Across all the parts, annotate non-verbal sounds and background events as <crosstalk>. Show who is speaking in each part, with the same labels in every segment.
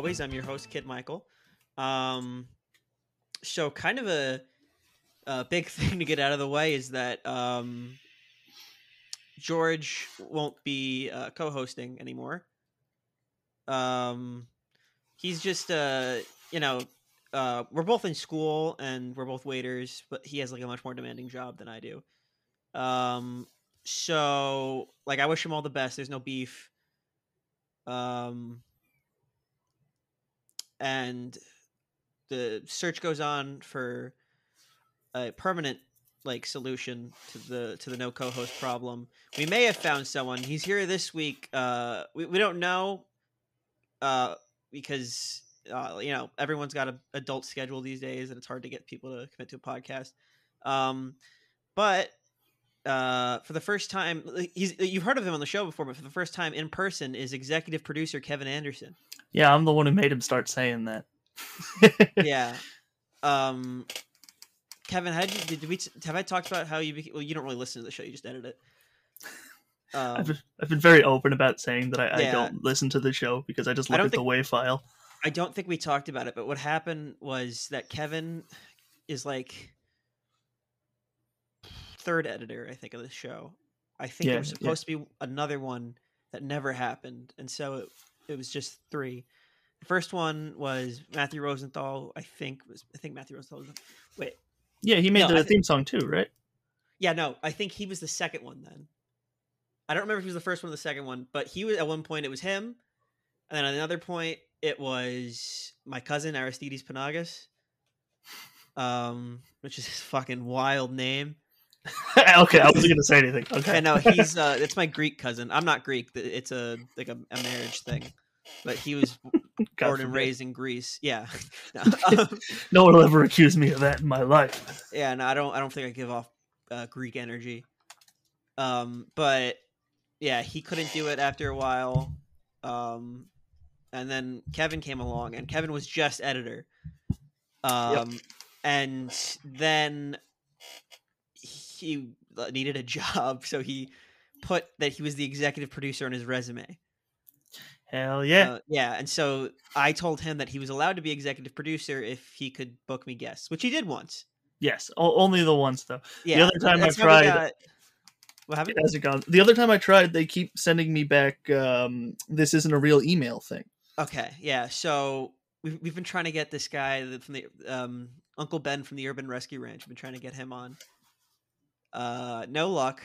Speaker 1: always, I'm your host, Kid Michael. Um, so, kind of a, a big <laughs> thing to get out of the way is that um, George won't be uh, co-hosting anymore. Um, he's just, uh, you know, uh, we're both in school and we're both waiters, but he has like a much more demanding job than I do. Um, so like I wish him all the best. There's no beef. Um, and the search goes on for a permanent like solution to the to the no co-host problem. We may have found someone. He's here this week. Uh, we we don't know. Uh, because uh, you know everyone's got an adult schedule these days, and it's hard to get people to commit to a podcast. Um, but uh, for the first time, he's you've heard of him on the show before, but for the first time in person is executive producer Kevin Andersen.
Speaker 2: Yeah, I'm the one who made him start saying that. <laughs>
Speaker 1: yeah. Um, Kevin, how did you did we have I talked about how you became, well? You don't really listen to the show; you just edit it.
Speaker 2: Um, <laughs> I've, been, I've been very open about saying that I, yeah. I don't listen to the show because I just look I at think, the WAV file.
Speaker 1: I don't think we talked about it, but what happened was that Kevin is like third editor, I think, of the show. I think yeah, there was supposed yeah. to be another one that never happened, and so it, it was just three. The first one was Matthew Rosenthal. I think was I think Matthew Rosenthal. Was, wait,
Speaker 2: yeah, he made no, the theme song too, right?
Speaker 1: Yeah, no, I think he was the second one then. I don't remember if he was the first one or the second one, but he was at one point. It was him, and then at another point it was my cousin Aristides Panagas, um, which is his fucking wild name. <laughs>
Speaker 2: okay, I wasn't gonna say anything. Okay,
Speaker 1: I know he's uh, it's my Greek cousin. I'm not Greek. It's a like a, a marriage thing, but he was <laughs> born and raised in Greece. Yeah, <laughs>
Speaker 2: no, um, no, one will ever accuse me of that in my life.
Speaker 1: Yeah, no, I don't. I don't think I give off uh, Greek energy. Um, but yeah, he couldn't do it after a while. Um, and then Kevin came along, and Kevin was just editor. Um, yep. and then he needed a <laughs> job, so he put that he was the executive producer on his resume.
Speaker 2: Hell yeah.
Speaker 1: Uh, yeah. And so I told him that he was allowed to be executive producer if he could book me guests, which he did once.
Speaker 2: Yes. O- only the once, though. Yeah. The other time I tried. Got... What happened? It gone? The other time I tried, they keep sending me back. Um, this isn't a real email thing.
Speaker 1: Okay. Yeah. So we've, we've been trying to get this guy from the um, Uncle Ben from the Urban Rescue Ranch. We've been trying to get him on. Uh, no luck.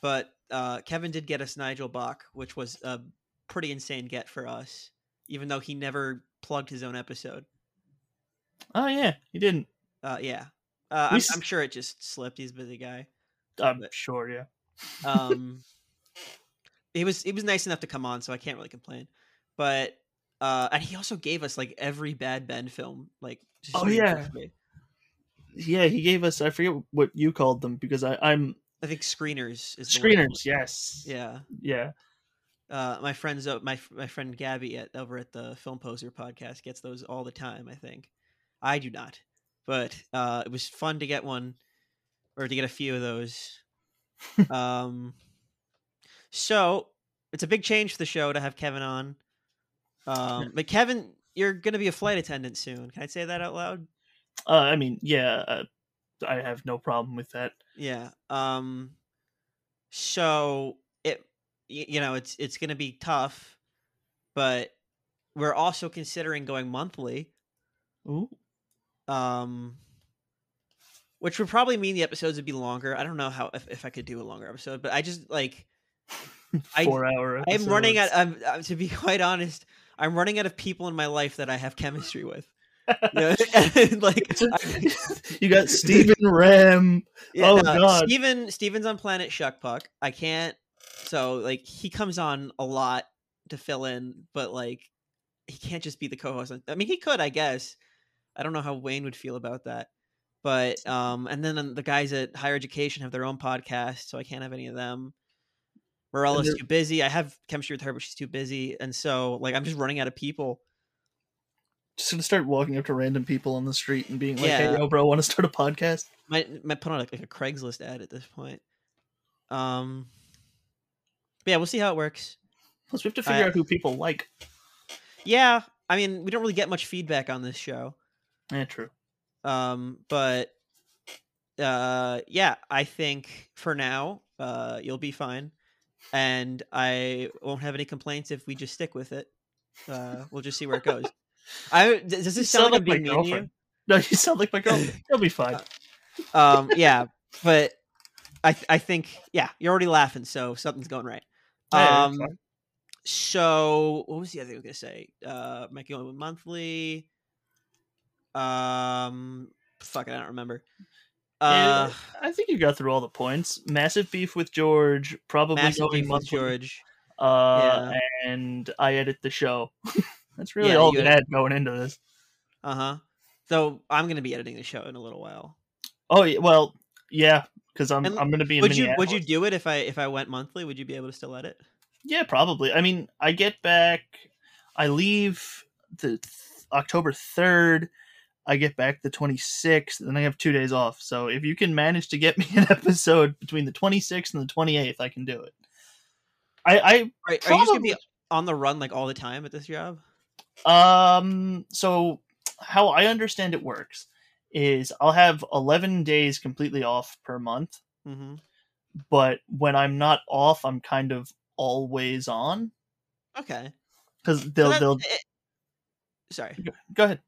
Speaker 1: But uh, Kevin did get us Nigel Bach, which was a pretty insane get for us, even though he never plugged his own episode.
Speaker 2: Oh yeah, he didn't.
Speaker 1: Uh, yeah, uh, I'm, I'm, sure it just slipped. He's a busy guy.
Speaker 2: I'm but, sure, yeah.
Speaker 1: um, <laughs> he was he was nice enough to come on, so I can't really complain. But uh, and he also gave us like every Bad Ben film, like.
Speaker 2: Oh yeah yeah, he gave us. I forget what you called them because I, I'm.
Speaker 1: I think screeners is
Speaker 2: screeners. Yes.
Speaker 1: Yeah.
Speaker 2: Yeah.
Speaker 1: Uh, my friends, my my friend Gabby at over at the Film Poser podcast gets those all the time. I think I do not, but uh, it was fun to get one or to get a few of those. <laughs> um, so it's a big change for the show to have Kevin on. Um, but Kevin, you're going to be a flight attendant soon. Can I say that out loud?
Speaker 2: Uh, I mean, yeah, uh, I have no problem with that.
Speaker 1: Yeah. Um. So it, you know, it's it's going to be tough, but we're also considering going monthly.
Speaker 2: Ooh.
Speaker 1: Um. Which would probably mean the episodes would be longer. I don't know how if, if I could do a longer episode, but I just like <laughs>
Speaker 2: four I, hour.
Speaker 1: Episodes. I'm running out. I'm, I'm to be <laughs> quite honest. I'm running out of people in my life that I have chemistry with. <laughs>
Speaker 2: Yeah, <laughs> like <laughs> you got Stephen Ram. Yeah, oh no, god,
Speaker 1: Stephen Stephen's on Planet Shuckpuck. I can't. So like he comes on a lot to fill in, but like he can't just be the co-host. I mean, he could, I guess. I don't know how Wayne would feel about that. But um, and then the guys at Higher Education have their own podcast, so I can't have any of them. Morella's too busy. I have chemistry with her, but she's too busy, and so like I'm just running out of people
Speaker 2: just gonna start walking up to random people on the street and being like, yeah. "Hey, yo, bro, want to start a podcast?"
Speaker 1: Might might put on like, like a Craigslist ad at this point. Um, yeah, we'll see how it works.
Speaker 2: Plus, we have to figure uh, out who people like.
Speaker 1: Yeah, I mean, we don't really get much feedback on this show.
Speaker 2: Yeah, true.
Speaker 1: Um, but uh, yeah, I think for now, uh, you'll be fine, and I won't have any complaints if we just stick with it. Uh, we'll just see where it goes. I does this sound, sound like, like my girlfriend?
Speaker 2: No, you sound like my girlfriend. <laughs> You'll be fine.
Speaker 1: Uh, um, yeah, but I I think yeah, you're already laughing, so something's going right. Um, yeah, so what was the other thing I was gonna say? Uh, making only monthly. Um, fuck, I don't remember.
Speaker 2: Uh, I think you got through all the points. Massive beef with George, probably beef with
Speaker 1: George.
Speaker 2: Uh, yeah. and I edit the show. <laughs> That's really yeah, all we had going into this.
Speaker 1: Uh huh. So I'm going to be editing the show in a little while.
Speaker 2: Oh well, yeah, because I'm and I'm going to be.
Speaker 1: would you Would you do it if I if I went monthly? Would you be able to still edit?
Speaker 2: Yeah, probably. I mean, I get back. I leave the October third. I get back the 26th, and I have two days off. So if you can manage to get <laughs> me an episode between the 26th and the 28th, I can do it. I, I
Speaker 1: right, probably, are you just gonna be on the run like all the time at this job?
Speaker 2: Um. So how I understand it works is I'll have 11 days completely off per month.
Speaker 1: Mm-hmm.
Speaker 2: But when I'm not off, I'm kind of always on.
Speaker 1: Okay.
Speaker 2: Because they'll so they'll. It,
Speaker 1: sorry.
Speaker 2: Go ahead.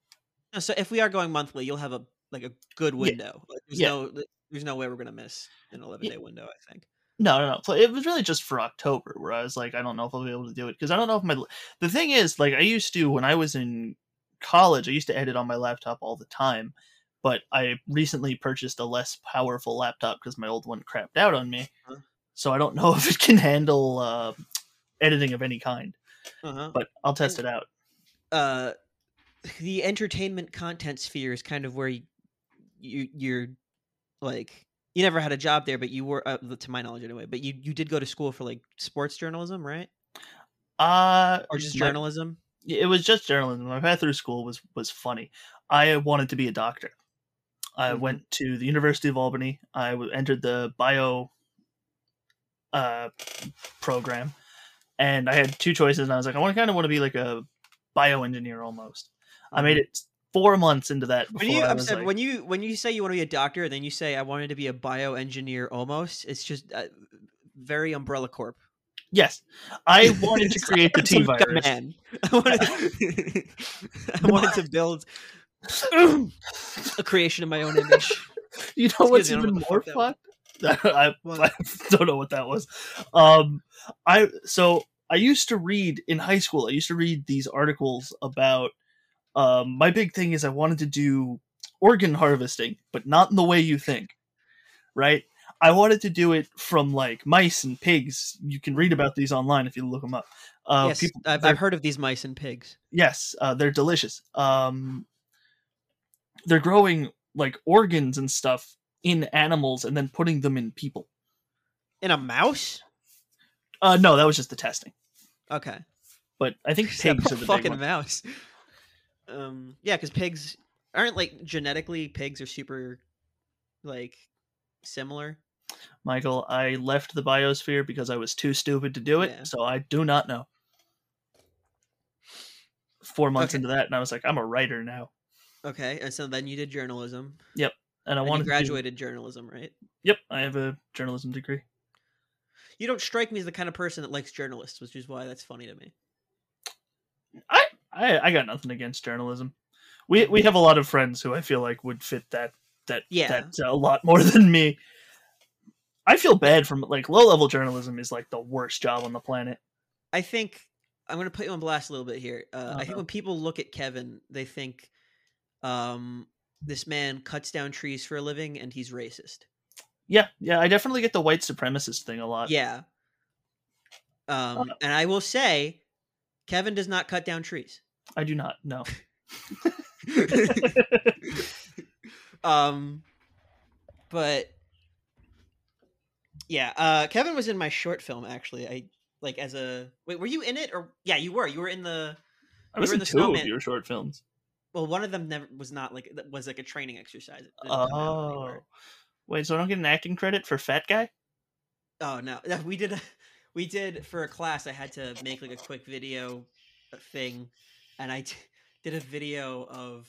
Speaker 1: So if we are going monthly, you'll have a like a good window. Yeah. Like, there's yeah. no there's no way we're gonna miss an 11 day window. I think.
Speaker 2: No, no, no. It was really just for October, where I was like, I don't know if I'll be able to do it because I don't know if my. The thing is, like, I used to when I was in college, I used to edit on my laptop all the time, but I recently purchased a less powerful laptop because my old one crapped out on me. Uh-huh. So I don't know <laughs> if it can handle uh, editing of any kind.
Speaker 1: Uh-huh.
Speaker 2: But I'll test it out.
Speaker 1: Uh, the entertainment content sphere is kind of where you, you you're like you never had a job there, but you were, uh, to my knowledge anyway. But you you did go to school for like sports journalism, right?
Speaker 2: Uh,
Speaker 1: or just my, journalism?
Speaker 2: It was just journalism. My path through school was was funny. I wanted to be a doctor. I mm-hmm. went to the University of Albany. I entered the bio uh, program, and I had two choices. And I was like, I want to kind of want to be like a bioengineer almost. I made it four months into that.
Speaker 1: When you like, when you when you say you want to be a doctor, and then you say I wanted to be a bioengineer almost. It's just uh, very Umbrella Corp.
Speaker 2: Yes, I <laughs> wanted to create the T virus.
Speaker 1: Man, <laughs> I wanted, <laughs> I wanted to build a creation of my own image.
Speaker 2: You know what's even more fucked? I, I, don't know what that was. Um, I so I used to read in high school. I used to read these articles about um, my big thing is I wanted to do organ harvesting, but not in the way you think, right? I wanted to do it from like mice and pigs. You can read about these online if you look them up.
Speaker 1: Uh, yes, people, I've, I've, heard of these mice and pigs.
Speaker 2: Yes, uh, they're delicious. Um, they're growing like organs and stuff in animals and then putting them in people.
Speaker 1: In a mouse?
Speaker 2: Uh, no, that was just the testing.
Speaker 1: Okay,
Speaker 2: but I think <laughs> pigs are the
Speaker 1: fucking mouse. Um, yeah, because pigs aren't like genetically pigs are super like similar.
Speaker 2: Michael, I left the biosphere because I was too stupid to do it, yeah. so I do not know. Four months okay. into that, and I was like, I'm a writer now.
Speaker 1: Okay, and so then you did journalism.
Speaker 2: Yep, and I and wanted
Speaker 1: graduated journalism, right?
Speaker 2: Yep, I have a journalism degree.
Speaker 1: You don't strike me as the kind of person that likes journalists, which is why that's funny to me.
Speaker 2: I I, got nothing against journalism. We we have a lot of friends who I feel like would fit that that yeah that uh, a lot more <laughs> than me. I feel bad from like low level journalism is like the worst job on the planet.
Speaker 1: I think I'm going to put you on blast a little bit here. Uh, uh-huh. I think when people look at Kevin, they think um, this man cuts down trees for a living and he's racist.
Speaker 2: Yeah, yeah, I definitely get the white supremacist thing a lot.
Speaker 1: Yeah. Um, uh, and I will say, Kevin does not cut down trees.
Speaker 2: I do not. No. <laughs>
Speaker 1: um, but yeah, uh, Kevin was in my short film actually. I like as a wait, were you in it or yeah, you were. You were in the.
Speaker 2: I was in, in the two snowman. of your short films.
Speaker 1: Well, one of them never was not like was like a training exercise.
Speaker 2: Oh, wait! So I don't get an acting credit for Fat Guy?
Speaker 1: Oh no, <laughs> we did. A, we did for a class. I had to make like a quick video thing, and I t- <laughs> did a video of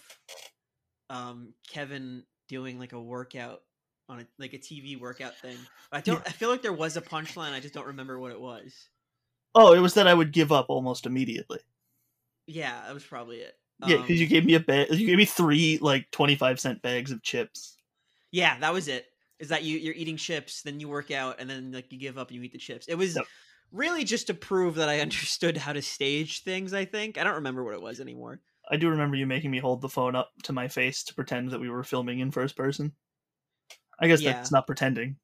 Speaker 1: um Kevin doing like a workout on a like a TV workout thing. I don't. Yeah. I feel like there was a punchline. I just don't remember what it was.
Speaker 2: Oh, it was that I would give up almost immediately.
Speaker 1: Yeah, that was probably it.
Speaker 2: Yeah, because um, you gave me a bag. You gave me three like twenty five cent bags of chips.
Speaker 1: Yeah, that was it. Is that you? You're eating chips, then you work out, and then like you give up and you eat the chips. It was yep. Really just to prove that I <laughs> understood how to stage things. I think I don't remember what it was anymore.
Speaker 2: I do remember you making me hold the phone up to my face to pretend that we were filming in first person. I guess yeah. that's not pretending.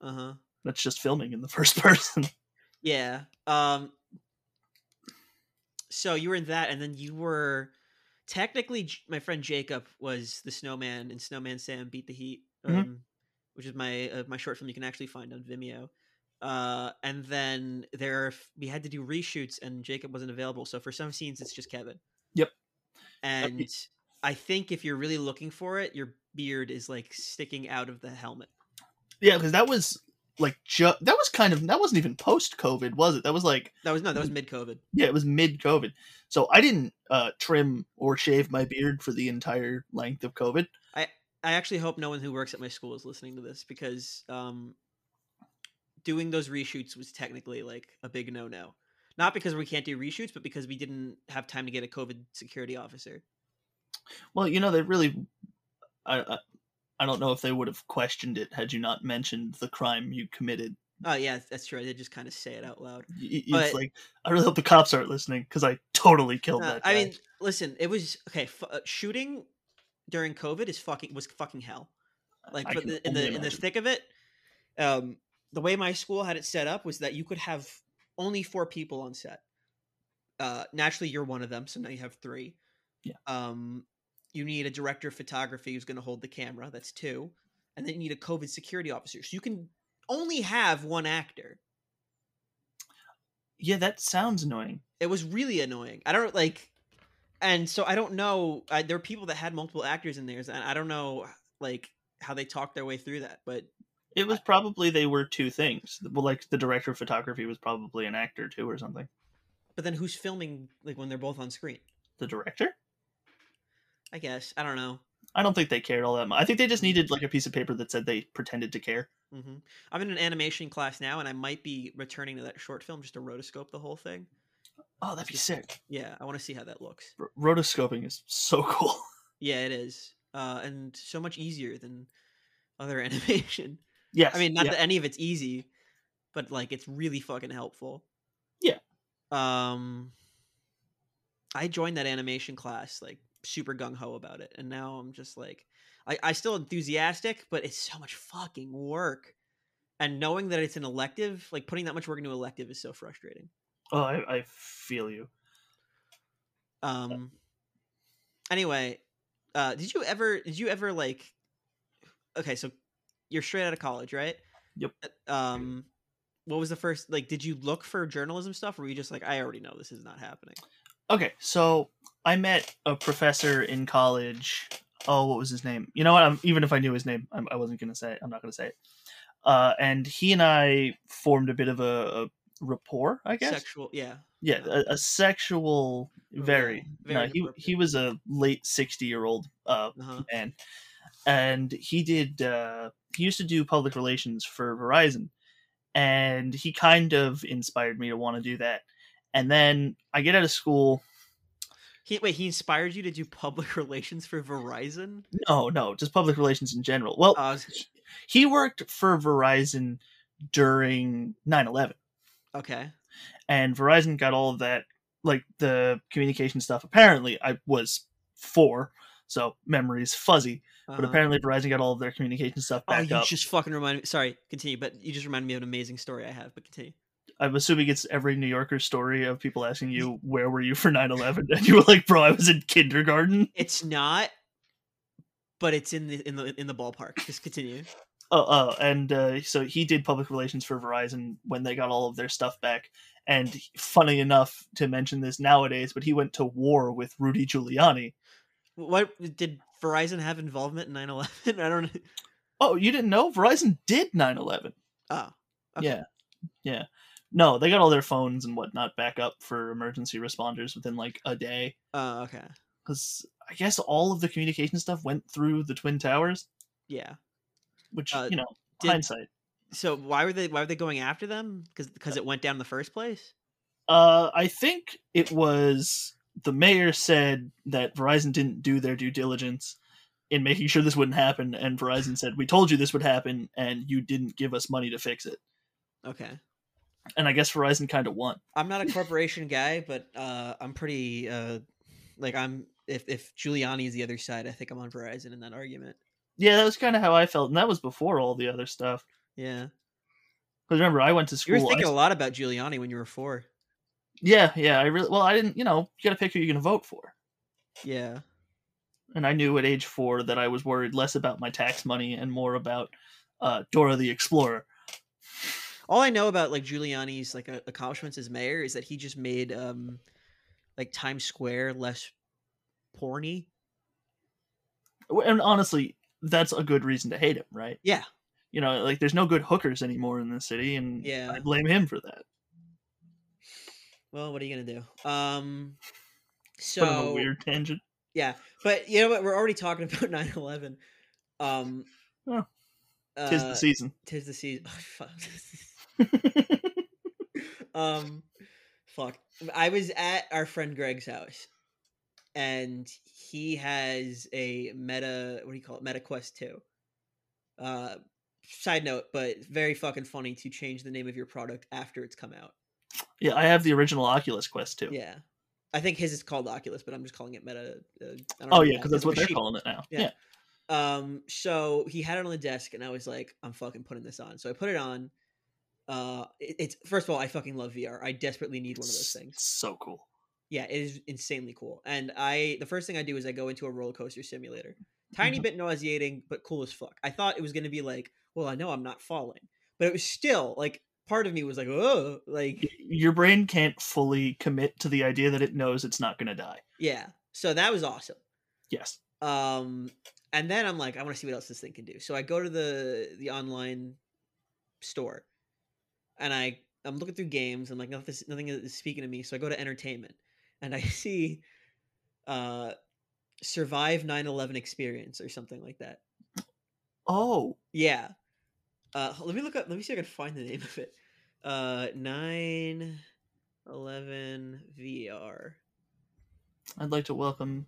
Speaker 1: Uh huh.
Speaker 2: That's just filming in the <laughs> first person.
Speaker 1: Yeah. Um. So you were in that, and then you were technically my friend Jacob was the snowman and Snowman Sam Beat the Heat, mm-hmm. um, mm-hmm. which is my uh, my short film you can actually find on Vimeo. Uh, and then there we had to do reshoots, and Jacob wasn't available. So for some scenes, it's just Kevin.
Speaker 2: Yep.
Speaker 1: And I think if you're really looking for it, your beard is like sticking out of the helmet.
Speaker 2: Yeah, because that was like ju- that was kind of that wasn't even post COVID, was it? That was like
Speaker 1: that was no, that was mid COVID.
Speaker 2: Yeah, it was mid COVID. So I didn't uh, trim or shave my beard for the entire length of COVID.
Speaker 1: I I actually hope no one who works at my school is listening to this because um, doing those reshoots was technically like a big no no. Not because we can't do reshoots, but because we didn't have time to get a COVID security officer.
Speaker 2: Well, you know, they really, I, I, I don't know if they would have questioned it had you not mentioned the crime you committed.
Speaker 1: Oh yeah, that's true. They just kind of say it out loud.
Speaker 2: It's but, like I really hope the cops aren't listening because I totally killed that. Guy.
Speaker 1: I mean, listen, it was okay. F- uh, shooting during COVID is fucking was fucking hell. Like, the, in the imagine. in the thick of it, um, the way my school had it set up was that you could have only four people on set. Uh, naturally, you're one of them, so now you have three.
Speaker 2: Yeah.
Speaker 1: Um, you need a director of photography who's going to hold the camera. That's two, and then you need a COVID security officer. So you can only have one actor.
Speaker 2: Yeah, that sounds annoying.
Speaker 1: It was really annoying. I don't like, and so I don't know. I, there are people that had multiple actors in theirs, and I don't know like how they talked their way through that. But
Speaker 2: it was probably they were two things. Well, like the director of photography was probably an actor too, or something.
Speaker 1: But then who's filming like when they're both on screen?
Speaker 2: The director.
Speaker 1: I guess I don't know.
Speaker 2: I don't think they cared all that much. I think they just needed like a piece of paper that said they pretended to care.
Speaker 1: Mm-hmm. I'm in an animation class now, and I might be returning to that short film just to rotoscope the whole thing.
Speaker 2: Oh, that'd be sick.
Speaker 1: Yeah, I want to see how that looks.
Speaker 2: R- rotoscoping is so <laughs> cool.
Speaker 1: Yeah, it is, uh, and so much easier than other <laughs> animation.
Speaker 2: Yeah,
Speaker 1: I mean, not yeah. that any of it's easy, but like it's really fucking helpful.
Speaker 2: Yeah.
Speaker 1: Um, I joined that animation class like super gung ho about it, and now I'm just like, I I still enthusiastic, but it's so much fucking work, and knowing that it's an elective, like putting that much work into elective, is so frustrating.
Speaker 2: Oh, I, I feel you.
Speaker 1: Um. Anyway, uh, did you ever? Did you ever like? Okay, so you're straight out of college, right?
Speaker 2: Yep.
Speaker 1: Uh, um, what was the first? Like, did you look for journalism stuff, or were you just like, I already know this is not happening?
Speaker 2: Okay, so I met a professor in college. Oh, what was his name? You know what? I'm, even if I knew his name, I'm, I was not gonna say. It. I'm not gonna say it. Uh, and he and I formed a bit of a, a rapport, I guess.
Speaker 1: Sexual, yeah.
Speaker 2: Yeah, a, a sexual, very. very no, he he was a late sixty year old uh, uh-huh. man, and he did. Uh, he used to do public relations for Verizon, and he kind of inspired me to want to do that. And then I get out of school.
Speaker 1: He wait, he inspired you to do public <laughs> relations for Verizon?
Speaker 2: No, no, just public relations in general. Well, uh, he worked for Verizon during 9/11.
Speaker 1: Okay.
Speaker 2: And Verizon got all of that like the communication stuff. Apparently, I was 4, so memory's fuzzy. Uh-huh. But apparently, Verizon got all of their communication stuff back
Speaker 1: oh, you
Speaker 2: up.
Speaker 1: just fucking reminded me. Sorry, continue. But you just reminded me of an amazing story I have. But continue.
Speaker 2: I'm assuming it's every New Yorker story of people asking you, "Where were you for 9/11?" and you were like, "Bro, I was in kindergarten."
Speaker 1: It's not, but it's in the in the in the ballpark. Just continue.
Speaker 2: Oh, oh, and uh, so he did public relations for Verizon when they got all of their stuff back. And funny enough to mention this nowadays, but he went to war with Rudy Giuliani.
Speaker 1: What did Verizon have involvement in 9/11? <laughs> I don't know. <laughs>
Speaker 2: Oh, you didn't know? Verizon did 9/11.
Speaker 1: Oh.
Speaker 2: Okay. Yeah Yeah. No, they got all their phones and whatnot back up for emergency responders within like a day.
Speaker 1: Oh, okay.
Speaker 2: Because I guess all of the communication stuff went through the twin towers.
Speaker 1: Yeah.
Speaker 2: Which uh, you know, did, hindsight.
Speaker 1: So why were they why were they going after them? Because because it went down in the first place.
Speaker 2: Uh, I think it was the mayor said that Verizon didn't do their due diligence in making sure this wouldn't happen, and Verizon said, "We told you this would happen, and you didn't give us money to fix it."
Speaker 1: Okay.
Speaker 2: And I guess Verizon kind of won.
Speaker 1: I'm not a corporation guy, but uh, I'm pretty uh, like I'm. If if Giuliani is the other side, I think I'm on Verizon in that argument.
Speaker 2: Yeah, that was kind of how I felt, and that was before all the other stuff.
Speaker 1: Yeah.
Speaker 2: Because remember, I went to school.
Speaker 1: You were thinking I... a lot about Giuliani when you were four.
Speaker 2: Yeah, yeah. I really well, I didn't. You know, you got to pick who you're going to vote for.
Speaker 1: Yeah.
Speaker 2: And I knew at age four that I was worried less about my tax money and more about uh, Dora the Explorer.
Speaker 1: All I know about like Giuliani's like accomplishments as mayor is that he just made um like Times Square less porny.
Speaker 2: And honestly, that's a good reason to hate him, right?
Speaker 1: Yeah.
Speaker 2: You know, like there's no good hookers anymore in the city, and
Speaker 1: yeah.
Speaker 2: I blame him for that.
Speaker 1: Well, what are you gonna do? Um, so
Speaker 2: weird tangent.
Speaker 1: Yeah, but you know what? We're already talking <laughs> about 9-11. Um,
Speaker 2: oh, tis uh, the season.
Speaker 1: Tis the season. <laughs> Oh, <laughs> um, fuck. I was at our friend Greg's house, and he has a Meta. What do you call it? Meta Quest Two. Uh, side note, but very fucking funny to change the name of your product after it's come out.
Speaker 2: Yeah, I have the original Oculus Quest Two.
Speaker 1: Yeah, I think his is called Oculus, but I'm just calling it Meta. Uh,
Speaker 2: oh yeah, because that's what they're calling it now. Yeah. yeah.
Speaker 1: Um. So he had it on the desk, and I was like, I'm fucking putting this on. So I put it on. Uh, it, it's first of all, I fucking love VR. I desperately need one of those things.
Speaker 2: So cool.
Speaker 1: Yeah, it is insanely cool. And I, the first thing I do is I go into a roller coaster simulator. Tiny mm-hmm. bit nauseating, but cool as fuck. I thought it was going to be like, well, I know I'm not falling, but it was still like part of me was like, oh, like
Speaker 2: your brain can't fully commit to the idea that it knows it's not going to die.
Speaker 1: Yeah. So that was awesome.
Speaker 2: Yes.
Speaker 1: Um, and then I'm like, I want to see what else this thing can do. So I go to the the online store, and I I'm looking through games. I'm like, nothing, nothing is speaking to me. So I go to entertainment, and I <laughs> see, uh, survive 9/11 experience or something like that.
Speaker 2: Oh.
Speaker 1: Yeah. Uh, let me look up. Let me see if I can find the name of it. Uh, nine eleven VR.
Speaker 2: I'd like to welcome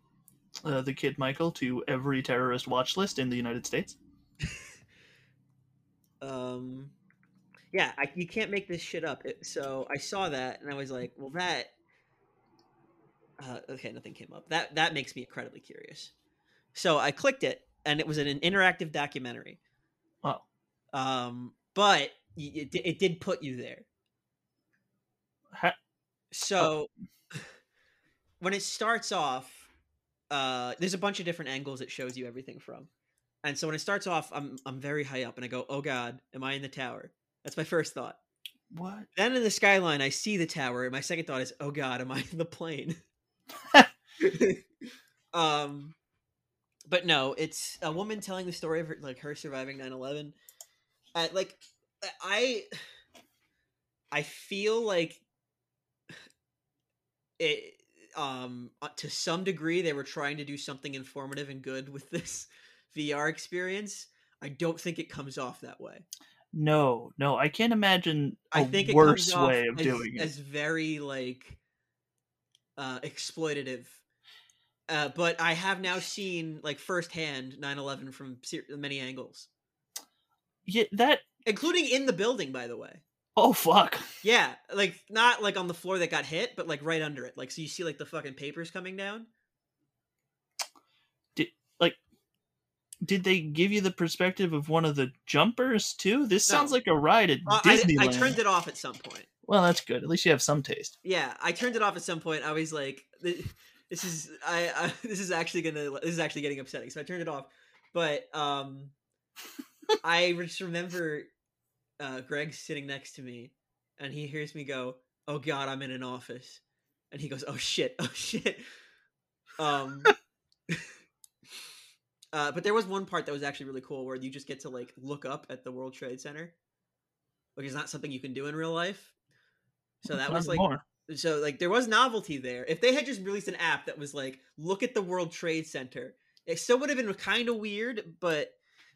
Speaker 2: uh, the kid Michael to every terrorist watch list in the United States. <laughs>
Speaker 1: um, yeah, I, you can't make this shit up. It, so I saw that and I was like, well, that. Uh, okay, nothing came up. That that makes me incredibly curious. So I clicked it, and it was an interactive documentary.
Speaker 2: Oh.
Speaker 1: Um, but it, it did put you there.
Speaker 2: Ha-
Speaker 1: so oh. <sighs> when it starts off, uh, there's a bunch of different angles it shows you everything from. And so when it starts off, I'm I'm very high up, and I go, "Oh God, am I in the tower?" That's my first thought.
Speaker 2: What?
Speaker 1: Then in the skyline, I see the tower, and my second thought is, "Oh God, am I in the plane?" <laughs> um, but no, it's a woman telling the story of her, like her surviving 9/11. Uh, like I, I feel like it. Um, uh, to some degree, they were trying to do something informative and good with this VR experience. I don't think it comes off that way.
Speaker 2: No, no, I can't imagine a I think worse way of
Speaker 1: as,
Speaker 2: doing
Speaker 1: it. As very like uh, exploitative. Uh, but I have now seen like firsthand 9/11 from many angles.
Speaker 2: Yeah, that
Speaker 1: including in the building, by the way.
Speaker 2: Oh fuck.
Speaker 1: Yeah, like not like on the floor that got hit, but like right under it. Like so you see like the fucking papers coming down.
Speaker 2: Did like did they give you the perspective of one of the jumpers too? This no. sounds like a ride at uh, Disneyland. I,
Speaker 1: I turned it off at some point.
Speaker 2: Well, that's good. At least you have some taste.
Speaker 1: Yeah, I turned it off at some point. I was like, "This is I, I <laughs> this is actually gonna this is actually getting upsetting." So I turned it off. But um, I just remember uh, Greg sitting next to me, and he hears me go, "Oh God, I'm in an office," and he goes, "Oh shit, oh shit." Um, <laughs> uh, but there was one part that was actually really cool where you just get to like look up at the World Trade Center, which is not something you can do in real life. So that was like more. so like there was novelty there. If they had just released an app that was like, look at the World Trade Center, it still would have been kind of weird. But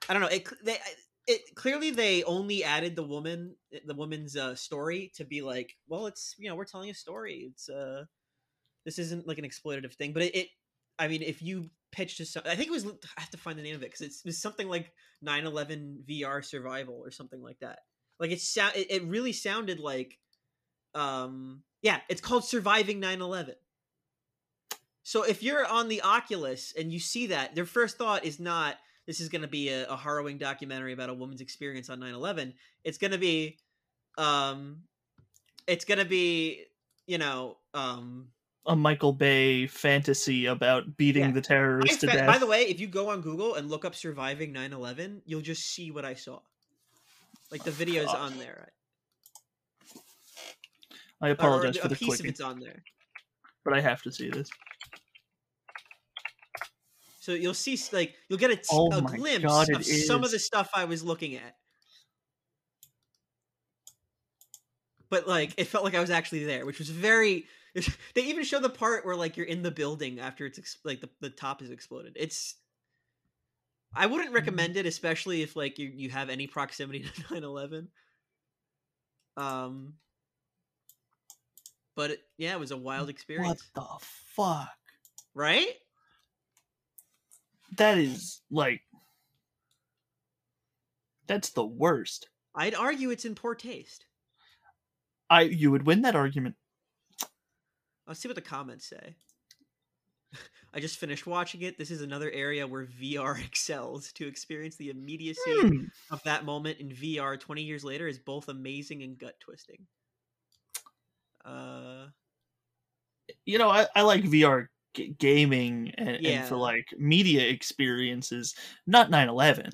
Speaker 1: I don't know. It they it clearly they only added the woman the woman's uh, story to be like, well, it's you know we're telling a story. It's uh this isn't like an exploitative thing, but it, it I mean, if you pitch to some, I think it was I have to find the name of it because it's, it's something like 9/11 VR survival or something like that. Like it sound it, it really sounded like um yeah, it's called surviving 9/11. So if you're on the Oculus and you see that, their first thought is not this is going to be a, a, harrowing documentary about a woman's experience on 9/11. It's going to be um it's going to be, you know, um
Speaker 2: a Michael Bay fantasy about beating yeah. the terrorists to death.
Speaker 1: By the way, if you go on Google and look up surviving 9/11, you'll just see what I saw. Like the videos oh. on there.
Speaker 2: I apologize or, for the
Speaker 1: piece
Speaker 2: clicking.
Speaker 1: of it's on there.
Speaker 2: But I have to see this.
Speaker 1: So you'll see, like, you'll get a, t- oh a glimpse God, of some of the stuff I was looking at. But like, it felt like I was actually there, which was very <laughs> they even show the part where like you're in the building after it's ex- like the, the top is exploded. It's I wouldn't mm-hmm. recommend it, especially if like you, you have any proximity <laughs> to 9-11. Um but it, yeah, it was a wild experience.
Speaker 2: What the fuck?
Speaker 1: Right?
Speaker 2: That is like that's the worst.
Speaker 1: I'd argue it's in poor taste.
Speaker 2: I you would win that argument.
Speaker 1: Let's see what the comments say. <laughs> I just finished watching it. This is another area where VR <laughs> excels. To experience the immediacy hmm. of that moment in VR 20 years later is both amazing and gut twisting. Uh,
Speaker 2: you know, I, I like VR g- gaming and, yeah. and, for like media experiences, not 9 11.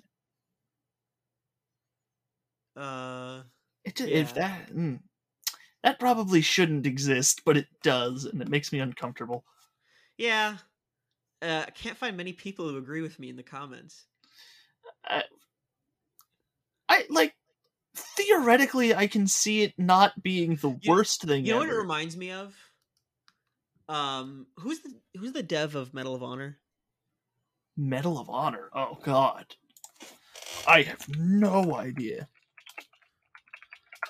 Speaker 1: Uh,
Speaker 2: it, yeah. if that. Mm, that probably shouldn't exist, but it does, and it makes me uncomfortable.
Speaker 1: Yeah, uh, I can't find many people who agree with me in the comments.
Speaker 2: I, I like theoretically, I can see it not being the you, worst thing.
Speaker 1: You know
Speaker 2: ever.
Speaker 1: what it reminds me of? Um, who's the who's the dev of Medal of Honor?
Speaker 2: Medal of Honor. Oh God, I have no idea.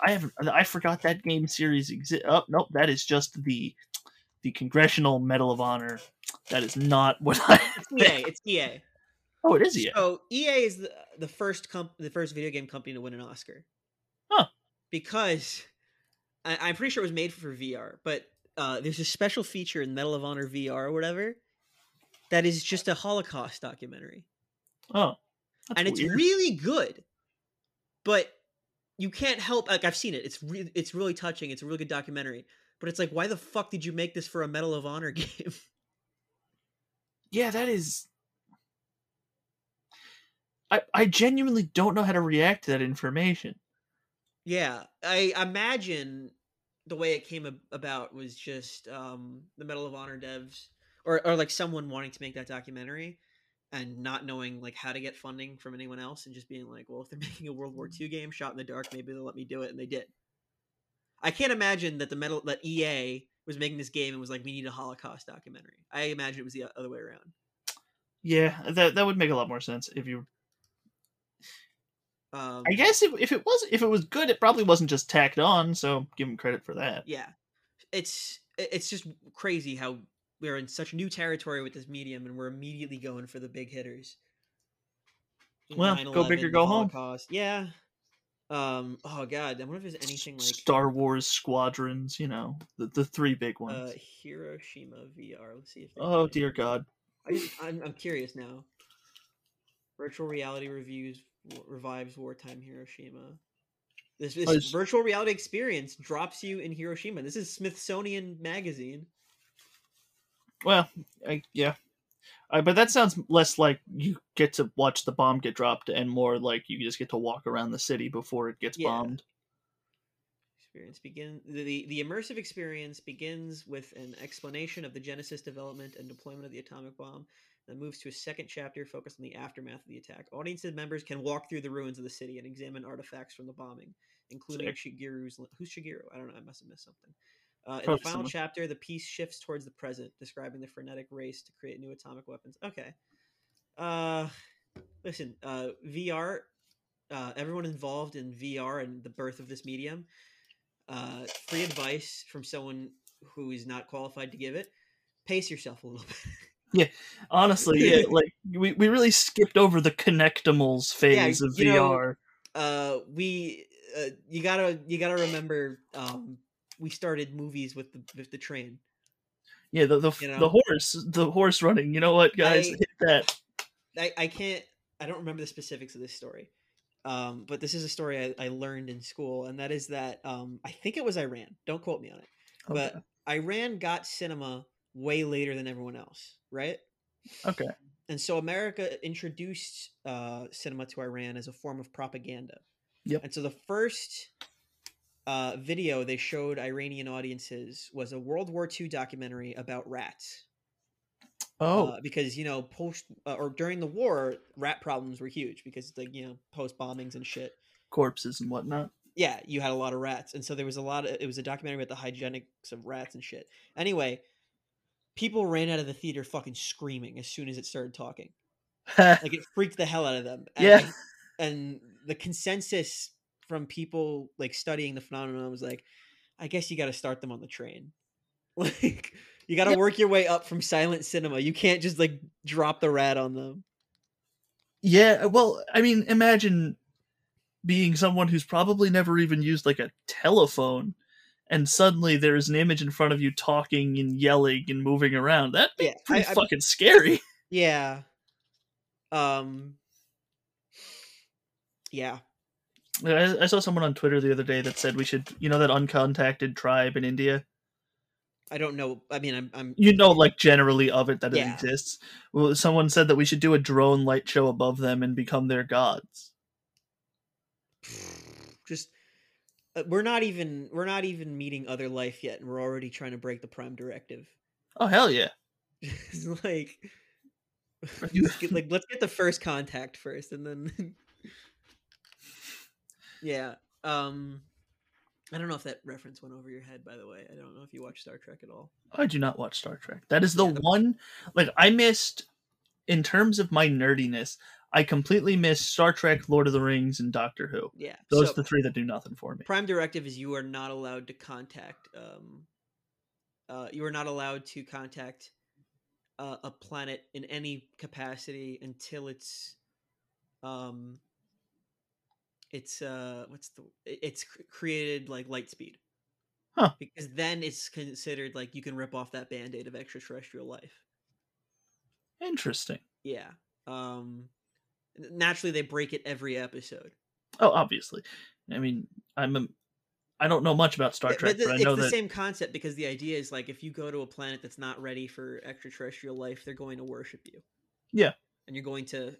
Speaker 2: I haven't. I forgot that game series exist. Oh nope, that is just the the Congressional Medal of Honor. That is not <laughs> what I.
Speaker 1: It's EA. It's EA.
Speaker 2: Oh, it is EA.
Speaker 1: So EA is the the first comp the first video game company to win an Oscar.
Speaker 2: Huh?
Speaker 1: Because I, am pretty sure it was made for VR, but uh, there's a special feature in Medal of Honor VR or whatever that is just a Holocaust documentary.
Speaker 2: Oh,
Speaker 1: and it's
Speaker 2: weird.
Speaker 1: really good, but you can't help like I've seen it. It's re- it's really touching. It's a really good documentary. But it's like, why the fuck did you make this for a Medal of Honor <laughs> game?
Speaker 2: Yeah, that is. I I genuinely don't know how to react to that information.
Speaker 1: Yeah, I imagine the way it came about was just um, the Medal of Honor devs, or or like someone wanting to make that documentary, and not knowing like how to get funding from anyone else and just being like, well, if they're <laughs> making a World War II game shot in the dark, maybe they'll let me do it, and they did. I can't imagine that the metal that EA was making this game and was like, we need a Holocaust documentary. I imagine it was the other way around.
Speaker 2: Yeah, that that would make a lot more sense if you.
Speaker 1: Um,
Speaker 2: I guess if, if it was if it was good, it probably wasn't just tacked on. So give him credit for that.
Speaker 1: Yeah, it's it's just crazy how we're in such new territory with this medium, and we're immediately going for the big hitters.
Speaker 2: Well, go big or go home.
Speaker 1: Yeah. Um. Oh God. I wonder if there's anything like
Speaker 2: Star Wars Squadrons. You know, the the three big ones.
Speaker 1: Uh, Hiroshima VR. Let's see if.
Speaker 2: Oh dear God.
Speaker 1: I I'm, I'm curious now. Virtual reality reviews revives wartime Hiroshima. This, this virtual reality experience drops you in Hiroshima. This is Smithsonian Magazine.
Speaker 2: Well, I, yeah, uh, but that sounds less like you get to watch the bomb get dropped, and more like you just get to walk around the city before it gets yeah. bombed.
Speaker 1: Experience begin the the immersive experience begins with an explanation of the genesis, development, and deployment of the atomic bomb. Then moves to a second chapter focused on the aftermath of the attack. Audience members can walk through the ruins of the city and examine artifacts from the bombing. including Shigeru's. Who's Shigeru? I don't know. I must have missed something. Uh, in the final someone. chapter, the piece shifts towards the present, describing the frenetic race to create new atomic weapons. Okay. Uh, listen, uh, VR. Uh, everyone involved in VR and the birth of this medium. Uh, free advice from someone who is not qualified to give it. Pace yourself a little bit.
Speaker 2: Yeah, honestly, yeah, <laughs> like we, we really skipped over the connectimals phase yeah, of VR.
Speaker 1: Know, uh, we uh, you gotta you gotta remember um, we started movies with the with the train.
Speaker 2: Yeah, the the, you know? the horse the horse running. You know what, guys? I, Hit that.
Speaker 1: I, I can't. I don't remember the specifics of this story, um, but this is a story I, I learned in school, and that is that um, I think it was Iran. Don't quote me on it, okay. but Iran got cinema way later than everyone else, right?
Speaker 2: Okay.
Speaker 1: And so America introduced uh, cinema to Iran as a form of propaganda.
Speaker 2: Yep.
Speaker 1: And so the first uh, video they showed Iranian audiences was a World War II documentary about rats.
Speaker 2: Oh,
Speaker 1: uh, because you know, post uh, or during the war, rat problems were huge because like you know, post bombings and shit,
Speaker 2: corpses and whatnot.
Speaker 1: Yeah, you had a lot of rats, and so there was a lot of. It was a documentary about the hygienics of rats and shit. Anyway, people ran out of the theater fucking screaming as soon as it started talking. like it freaked the hell out of them. <laughs>
Speaker 2: And, yeah.
Speaker 1: And the consensus from people like studying the phenomenon was like, I guess you got to start them on the train. <laughs> Like you got to work your way up from silent cinema. You can't just like drop the rat on them.
Speaker 2: Yeah, well, I mean, imagine being someone who's probably never even used like a telephone and suddenly there's an image in front of you talking and yelling and moving around. That yeah, pretty I, fucking I, scary. <laughs>
Speaker 1: Yeah. Um. Yeah.
Speaker 2: I, I, saw someone on Twitter the other day that said we should, you know, that uncontacted tribe in India.
Speaker 1: I don't know. I mean, I'm, I'm
Speaker 2: you know, like generally of it that yeah. it exists. Well, someone said that we should do a drone light show above them and become their gods.
Speaker 1: Just uh, we're not even we're not even meeting other life yet, and we're already trying to break the Prime Directive.
Speaker 2: Oh hell yeah! <laughs>
Speaker 1: like, let's get, like let's get the first contact first, and then <laughs> <laughs> yeah. Um, I don't know if that reference went over your head. By the way, I don't know if you watch Star Trek at all.
Speaker 2: I do not watch Star Trek. That is the yeah, one. Like I missed in terms of my nerdiness. I completely miss Star Trek, Lord of the Rings, and Doctor Who.
Speaker 1: Yeah,
Speaker 2: those so, are the three that do nothing for me.
Speaker 1: Prime directive is you are not allowed to contact. Um, uh, you are not allowed to contact uh, a planet in any capacity until it's, um, it's uh, what's the it's created like light speed.
Speaker 2: Huh.
Speaker 1: Because then it's considered like you can rip off that band aid of extraterrestrial life.
Speaker 2: Interesting.
Speaker 1: Yeah. Um naturally they break it every episode.
Speaker 2: Oh, obviously. I mean, I'm a, I don't know much about Star Trek, but, the, but I know
Speaker 1: it's
Speaker 2: the
Speaker 1: that... same concept because the idea is like if you go to a planet that's not ready for extraterrestrial life, they're going to worship you.
Speaker 2: Yeah,
Speaker 1: and you're going to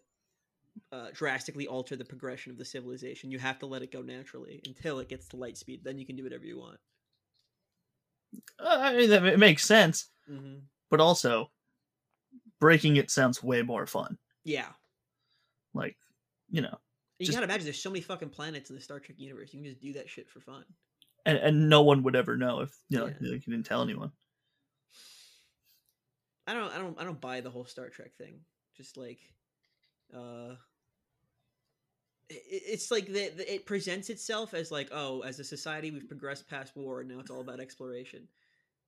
Speaker 1: uh, drastically alter the progression of the civilization. You have to let it go naturally until it gets to light speed. Then you can do whatever you want.
Speaker 2: Uh, I mean, that it makes sense,
Speaker 1: mm-hmm.
Speaker 2: but also breaking it sounds way more fun.
Speaker 1: Yeah,
Speaker 2: like, you know.
Speaker 1: You just, gotta imagine there's so many fucking planets in the Star Trek universe. You can just do that shit for fun.
Speaker 2: And, and no one would ever know if you know yeah. like you didn't tell anyone.
Speaker 1: I don't I don't I don't buy the whole Star Trek thing. Just like uh it's like the, the, it presents itself as like oh as a society we've progressed past war and now it's all about exploration.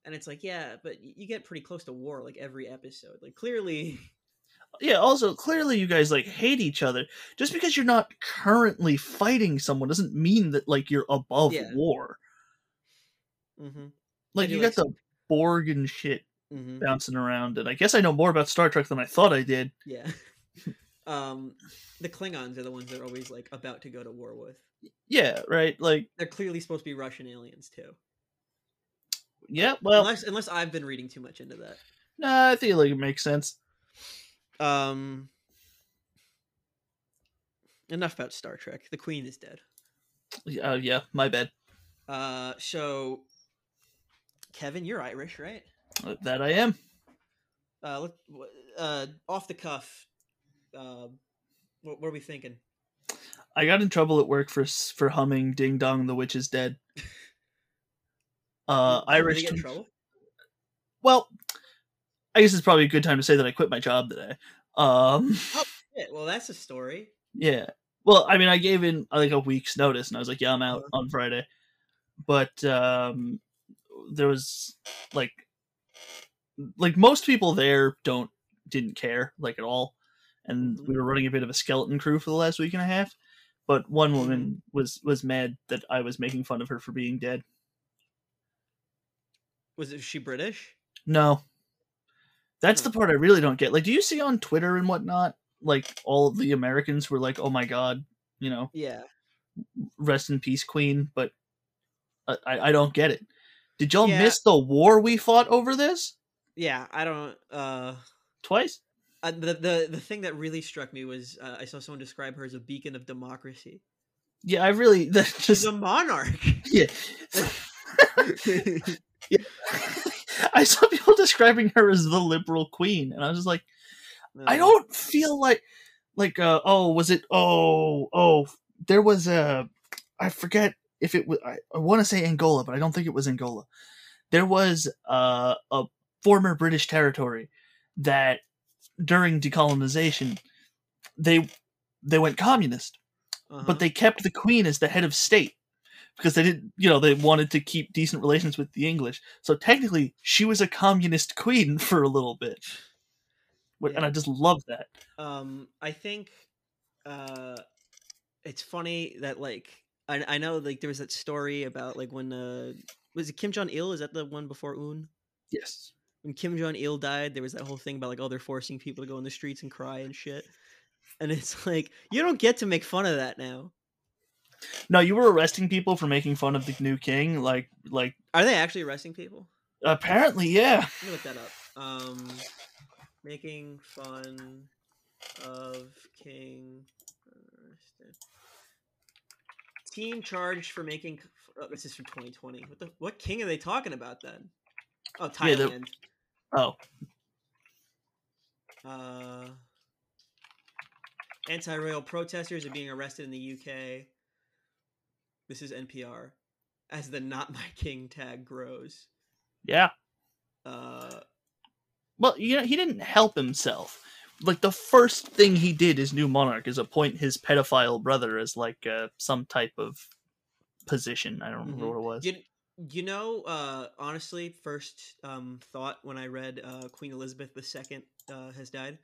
Speaker 1: And it's like yeah but you get pretty close to war like every episode. Like clearly <laughs>
Speaker 2: yeah also clearly you guys like hate each other. Just because you're not currently fighting someone doesn't mean that like you're above yeah. war.
Speaker 1: Mm-hmm.
Speaker 2: like you like got some... the borg and shit mm-hmm. bouncing around and i guess i know more about star trek than i thought i did.
Speaker 1: Yeah <laughs> um the klingons are the ones that are always like about to go to war with
Speaker 2: yeah right like
Speaker 1: they're clearly supposed to be russian aliens too
Speaker 2: yeah well
Speaker 1: unless unless i've been reading too much into that
Speaker 2: nah i feel like it makes sense
Speaker 1: um, enough about Star Trek. The Queen is dead.
Speaker 2: Uh, yeah, my bad.
Speaker 1: Uh, so Kevin, you're Irish, right?
Speaker 2: That I am.
Speaker 1: Uh, uh, off the cuff. Uh, what, what are we thinking?
Speaker 2: I got in trouble at work for for humming "Ding Dong, the Witch is Dead." <laughs> Uh, Irish.
Speaker 1: Get in trouble?
Speaker 2: Well, I guess it's probably a good time to say that I quit my job today. Um,
Speaker 1: oh, shit. well, that's a story.
Speaker 2: Yeah. Well, I mean, I gave in like a week's notice, and I was like, "Yeah, I'm out uh-huh. on Friday." But um, there was like, like most people there don't didn't care like at all, and mm-hmm. we were running a bit of a skeleton crew for the last week and a half. But one woman mm-hmm. was was mad that I was making fun of her for being dead.
Speaker 1: Was it she British?
Speaker 2: No. That's the part I really don't get. Like, do you see on Twitter and whatnot, like all the Americans were like, "Oh my god," you know?
Speaker 1: Yeah.
Speaker 2: Rest in peace, Queen. But I I don't get it. Did y'all yeah. miss the war we fought over this?
Speaker 1: Yeah, I don't. uh
Speaker 2: Twice.
Speaker 1: Uh, the the the thing that really struck me was uh, I saw someone describe her as a beacon of democracy.
Speaker 2: Yeah, I really <laughs>
Speaker 1: that just She's a monarch.
Speaker 2: Yeah. yeah. <laughs> <laughs> I saw people describing her as the liberal queen, and I was just like, no. I don't feel like like uh oh was it oh oh there was a I forget if it was I, I want to say Angola, but I don't think it was Angola. There was uh, a former British territory that during decolonization they they went communist, uh-huh. but they kept the queen as the head of state because they didn't, you know, they wanted to keep decent relations with the English. So technically, she was a communist queen <laughs> for a little bit, yeah. and I just love that.
Speaker 1: Um, I think uh, it's funny that like I I know like there was that story about like when uh was it Kim Jong Il? Is that the one before Un?
Speaker 2: Yes.
Speaker 1: When Kim Jong Il died, there was that whole thing about like oh they're forcing people to go in the streets and cry and shit. And it's <laughs> like you don't get to make fun of that now.
Speaker 2: No, you were arresting people for making fun of the new king. Like, like
Speaker 1: are they actually arresting people?
Speaker 2: Apparently, yeah.
Speaker 1: Let me look that up. Um, making fun of king. Team charged for making. Oh, this is from 2020. What the? What king are they talking about then? Oh, Thailand.
Speaker 2: Yeah, oh.
Speaker 1: Uh, anti-royal protesters are being arrested in the UK. This is NPR. As the "Not My King" tag grows.
Speaker 2: Yeah.
Speaker 1: Uh.
Speaker 2: Well, you know, he didn't help himself. Like the first thing he did as new monarch is appoint his pedophile brother as like uh, some type of position. I don't remember mm-hmm. what it was.
Speaker 1: You, you know, uh, honestly, first um, thought when I read uh, Queen Elizabeth II uh, has died.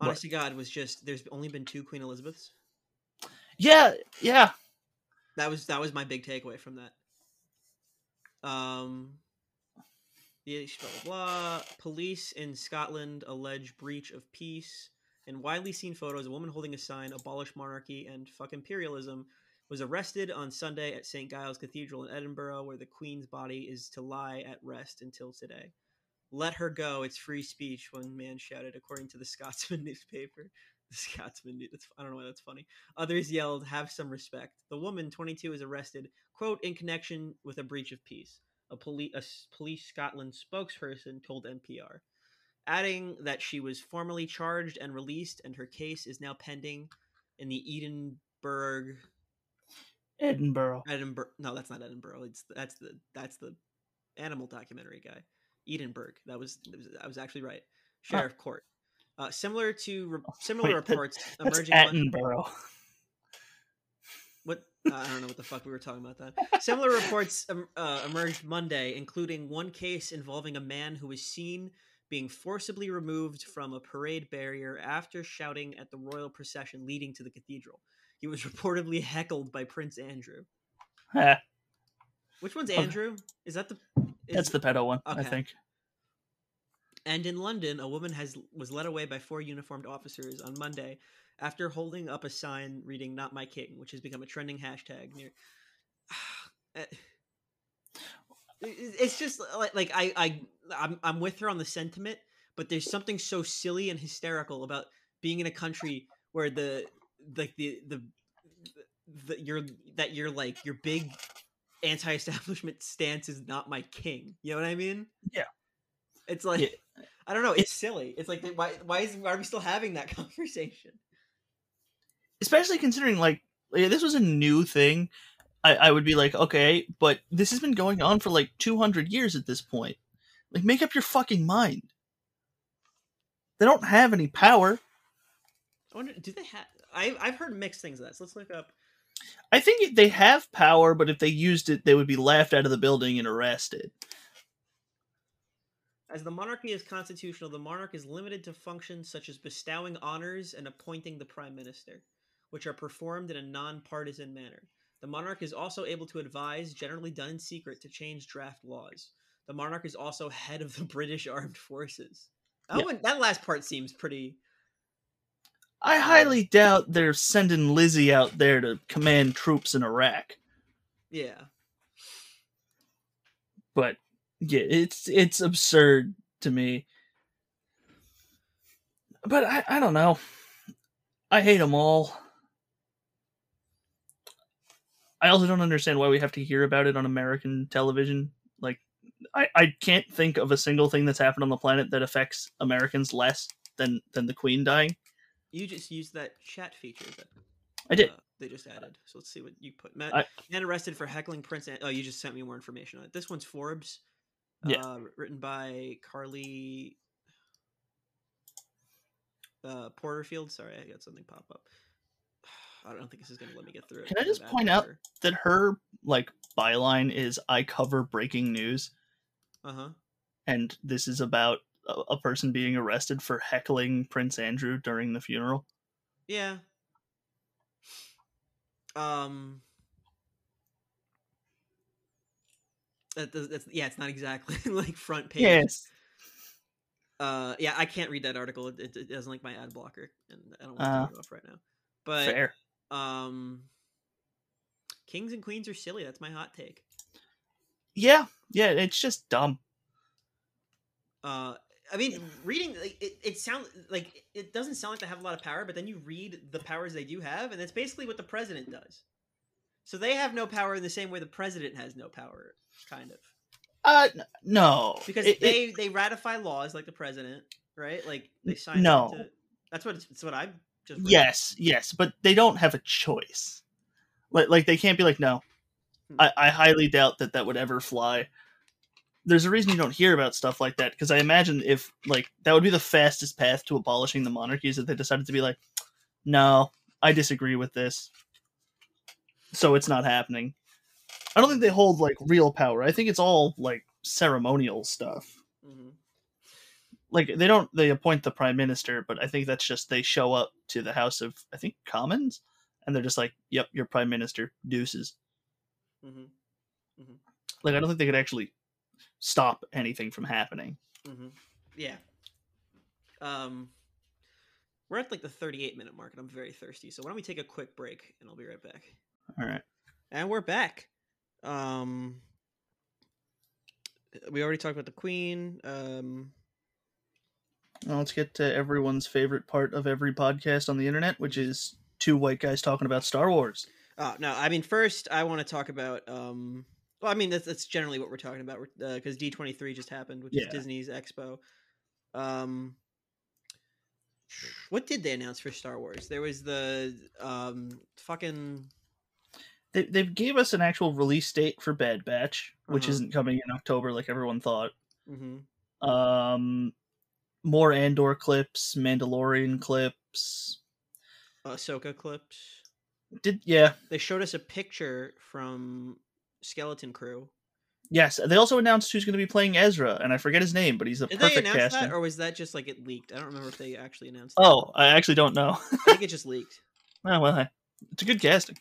Speaker 1: Honest to God, was just there's only been two Queen Elizabeths.
Speaker 2: Yeah, yeah.
Speaker 1: That was that was my big takeaway from that. Um, yeah, blah, blah, blah. Police in Scotland allege breach of peace. and widely seen photos, a woman holding a sign "Abolish monarchy and fuck imperialism" was arrested on Sunday at St Giles Cathedral in Edinburgh, where the Queen's body is to lie at rest until today. Let her go! It's free speech. One man shouted, according to the <laughs> Scotsman newspaper. The Scotsman, I don't know why that's funny. Others yelled, "Have some respect." The woman, 22, is arrested, quote, in connection with a breach of peace. A, poli- a police Scotland spokesperson told NPR, adding that she was formally charged and released, and her case is now pending in the Edinburgh.
Speaker 2: Edinburgh.
Speaker 1: Edinburgh. No, that's not Edinburgh. It's that's the that's the animal documentary guy. Edinburgh. That was, was I was actually right. Sheriff huh. Court. Uh, similar to re- similar Wait, reports
Speaker 2: that, emerging. Edinburgh.
Speaker 1: What uh, I don't know what the fuck we were talking about that. Similar reports um, uh, emerged Monday, including one case involving a man who was seen being forcibly removed from a parade barrier after shouting at the royal procession leading to the cathedral. He was <laughs> reportedly heckled by Prince Andrew. Which one's Andrew? Is that the?
Speaker 2: Is, That's the pedo one, okay. I think.
Speaker 1: And in London, a woman has was led away by four uniformed officers on Monday after holding up a sign reading "Not My King," which has become a trending hashtag near. <sighs> Eh, it's just like like I I I'm I'm with her on the sentiment, but there's something so silly and hysterical about being in a country where the like the the, the you're that you're like your big anti-establishment <laughs> stance is not my king. You know what I mean?
Speaker 2: Yeah.
Speaker 1: It's like yeah. I don't know. It's silly. It's like why why is why are we still having that <laughs> conversation?
Speaker 2: especially considering like this was a new thing. I, I would be like, okay, but this has been going on for like 200 years at this point. Like, make up your fucking mind. They don't have any power.
Speaker 1: I wonder, do they have? I've I've heard mixed things of that. So let's look up.
Speaker 2: I think they have power, but if they used it, they would be laughed out of the building and arrested.
Speaker 1: As the monarchy is constitutional, the monarch is limited to functions such as bestowing honors and appointing the prime minister, which are performed in a non-partisan manner. The monarch is also able to advise, generally done in secret, to change draft laws. The monarch is also head of the <laughs> British armed forces. That, yeah. one, that last part seems pretty.
Speaker 2: I highly doubt they're sending Lizzie out there to command troops in Iraq.
Speaker 1: Yeah.
Speaker 2: But yeah, it's it's absurd to me. But I, I don't know. I hate them all. I also don't understand why we have to hear about it on American television. Like, I, I can't think of a single thing that's happened on the planet that affects Americans less than than the Queen dying.
Speaker 1: You just used that chat feature that
Speaker 2: I did. Uh,
Speaker 1: they just added. So let's see what you put. Matt, I, man arrested for heckling Prince. Oh, you just sent me more information on it. This one's Forbes. Yeah. Uh, written by Carlie uh, Porterfield. Sorry, I got something pop up. <sighs> I don't think this is going to let me get through it.
Speaker 2: Can I just point out her. that her like byline is "I cover breaking news."
Speaker 1: Uh huh.
Speaker 2: And this is about a, person being arrested for heckling Prince Andrew during the funeral.
Speaker 1: Yeah. Um. That, that's yeah, it's not exactly <laughs> like front page.
Speaker 2: Yes.
Speaker 1: Uh, yeah, I can't read that article. It, it, it doesn't like my ad blocker, and I don't want to uh, turn it off right now. But fair. Um, kings and queens are silly. That's my hot take.
Speaker 2: Yeah, yeah, it's just dumb.
Speaker 1: Uh, I mean, reading it, it sounds like it doesn't sound like they have a lot of power, but then you read the powers they do have, and it's basically what the president does. So they have no power in the same way the president has no power, kind of.
Speaker 2: Uh, no,
Speaker 1: because it, they it, they ratify laws like the president, right? Like they sign.
Speaker 2: No,
Speaker 1: to, that's what it's, what I just.
Speaker 2: Read. Yes, yes, but they don't have a choice. Like, like they can't be like, no. Hmm. I, I highly doubt that that would ever fly. There's a reason you don't hear about stuff like that because I imagine if like that would be the fastest path to abolishing the monarchies if they decided to be like, no, I disagree with this so it's not happening. I don't think they hold like real power. I think it's all like ceremonial stuff. Mm-hmm. Like they don't they appoint the prime minister, but I think that's just they show up to the House of I think Commons, and they're just like, "Yep, your prime minister, deuces." Mm-hmm. Mm-hmm. Like I don't think they could actually stop anything from happening.
Speaker 1: Mm-hmm. Yeah. Um, we're at like the 38 minute mark, and I'm very thirsty. So why don't we take a quick break, and I'll be right back.
Speaker 2: All right.
Speaker 1: And we're back. Um we already talked about the Queen. Um
Speaker 2: well, let's get to everyone's favorite part of every podcast on the internet, which is two white guys talking about Star Wars.
Speaker 1: Oh, no, I mean first I want to talk about um well, I mean that's that's generally what we're talking about because uh, D23 just happened, which yeah. is Disney's expo. Um what did they announce for Star Wars? There was the um fucking
Speaker 2: they they gave us an actual release date for Bad Batch, which uh-huh. isn't coming in October like everyone thought. Mm-hmm. Um, more Andor clips, Mandalorian clips,
Speaker 1: Ahsoka clips.
Speaker 2: Did yeah?
Speaker 1: They showed us a picture from Skeleton Crew.
Speaker 2: Yes, they also announced who's going to be playing Ezra, and I forget his name, but he's a Did perfect they announce casting.
Speaker 1: That, or was that just like it leaked? I don't remember if they actually announced.
Speaker 2: Oh, I actually don't know.
Speaker 1: I think it just leaked. <laughs>
Speaker 2: Oh well, it's a good casting.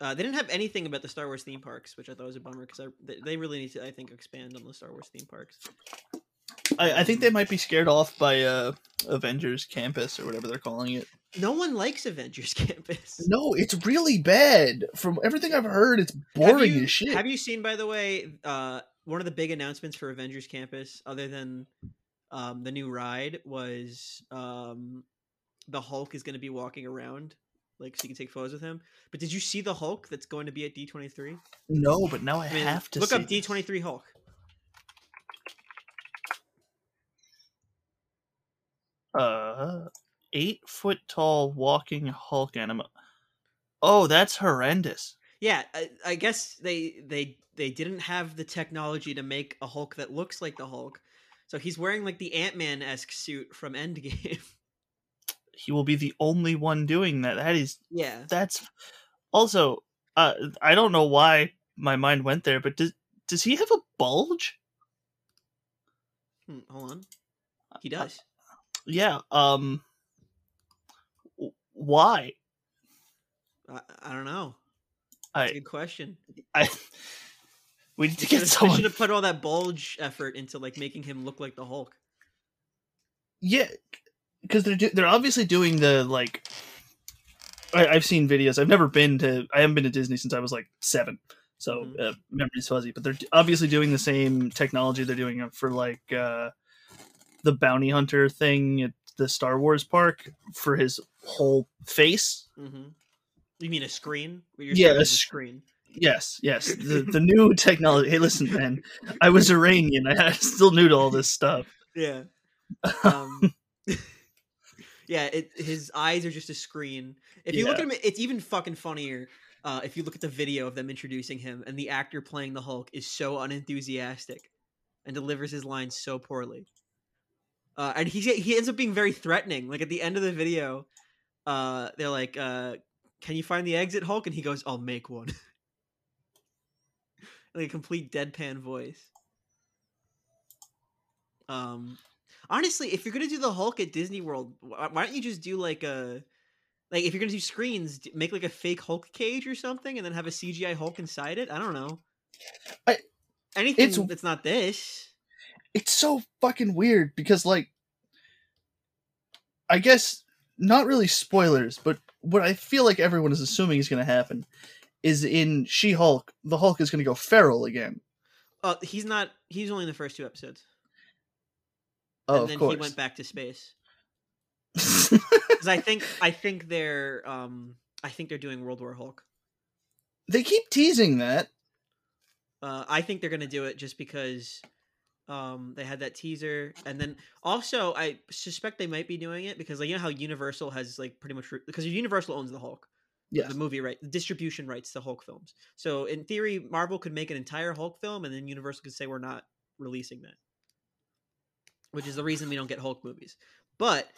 Speaker 1: Uh, they didn't have anything about the Star Wars theme parks, which I thought was a bummer because they, they really need to, I think, expand on the Star Wars theme parks.
Speaker 2: I, I think they might be scared off by uh, Avengers Campus or whatever they're calling it.
Speaker 1: No one likes Avengers <laughs> Campus.
Speaker 2: No, it's really bad. From everything I've heard, it's boring
Speaker 1: you,
Speaker 2: as shit.
Speaker 1: Have you seen, by the way, uh, one of the big announcements for Avengers Campus, other than um, the new ride, was um, the Hulk is going to be walking around like so you can take photos with him. But did you see the Hulk that's going to be at D twenty three?
Speaker 2: No, but now I, I mean, have to
Speaker 1: look up D twenty three Hulk.
Speaker 2: Uh, eight foot tall walking Hulk anima. Oh, that's horrendous.
Speaker 1: Yeah, I, I guess they they they didn't have the technology to make a Hulk that looks like the Hulk. So he's wearing like the Ant Man esque suit from Endgame. <laughs>
Speaker 2: He will be the only one doing that. That is
Speaker 1: yeah.
Speaker 2: That's also uh, I don't know why my mind went there, but does does he have a bulge?
Speaker 1: Hmm, hold on. He uh, does.
Speaker 2: Yeah. Um. Why?
Speaker 1: I, I don't know.
Speaker 2: That's
Speaker 1: I, good question.
Speaker 2: I <laughs> we need to get someone.
Speaker 1: should have put all that bulge effort into like making him look like the Hulk.
Speaker 2: Yeah, because they're do- they're obviously doing the like. I, have seen videos. I've never been to. I haven't been to Disney since I was like seven, so mm-hmm. uh, memory's fuzzy. But they're obviously doing the same technology they're doing for like uh, the bounty hunter thing at the Star Wars park for his whole face.
Speaker 1: Mm-hmm. You mean a screen?
Speaker 2: yeah, a screen. Yes, yes. The the new <laughs> technology. Hey, listen, man. I was Iranian. I still knew all this stuff.
Speaker 1: Yeah. <laughs> Um, <laughs> yeah. It, his eyes are just a screen. If you yeah. look at him, it's even fucking funnier. Uh, if you look at the video of them introducing him, and the actor playing the Hulk is so unenthusiastic and delivers his lines so poorly. Uh, and he he ends up being very threatening. Like at the end of the video, uh, they're like, uh, "Can you find the exit, Hulk?" And he goes, "I'll make one." <laughs> like a complete deadpan voice. Um, honestly, if you're gonna do the Hulk at Disney World, why don't you just do like a like if you're gonna do screens, make like a fake Hulk cage or something, and then have a CGI Hulk inside it. I don't know.
Speaker 2: I,
Speaker 1: Anything it's, that's not this.
Speaker 2: It's so fucking weird because like, I guess not really spoilers, but what I feel like everyone is assuming is going to happen is in She Hulk, the Hulk is going to go feral again.
Speaker 1: Oh, uh, he's not. He's only in the first two episodes.
Speaker 2: Oh, and then
Speaker 1: he went back to space. <laughs> Because I think I think they're um I think they're doing World War Hulk.
Speaker 2: They keep teasing that.
Speaker 1: Uh, I think they're gonna do it just because um they had that teaser and then also i suspect they might be doing it because like you know how universal has like pretty much because universal owns the hulk
Speaker 2: yeah
Speaker 1: the movie right the distribution rights to hulk films. So in theory marvel could make an entire hulk film and then universal could say we're not releasing that. Which is the reason we don't get hulk movies. But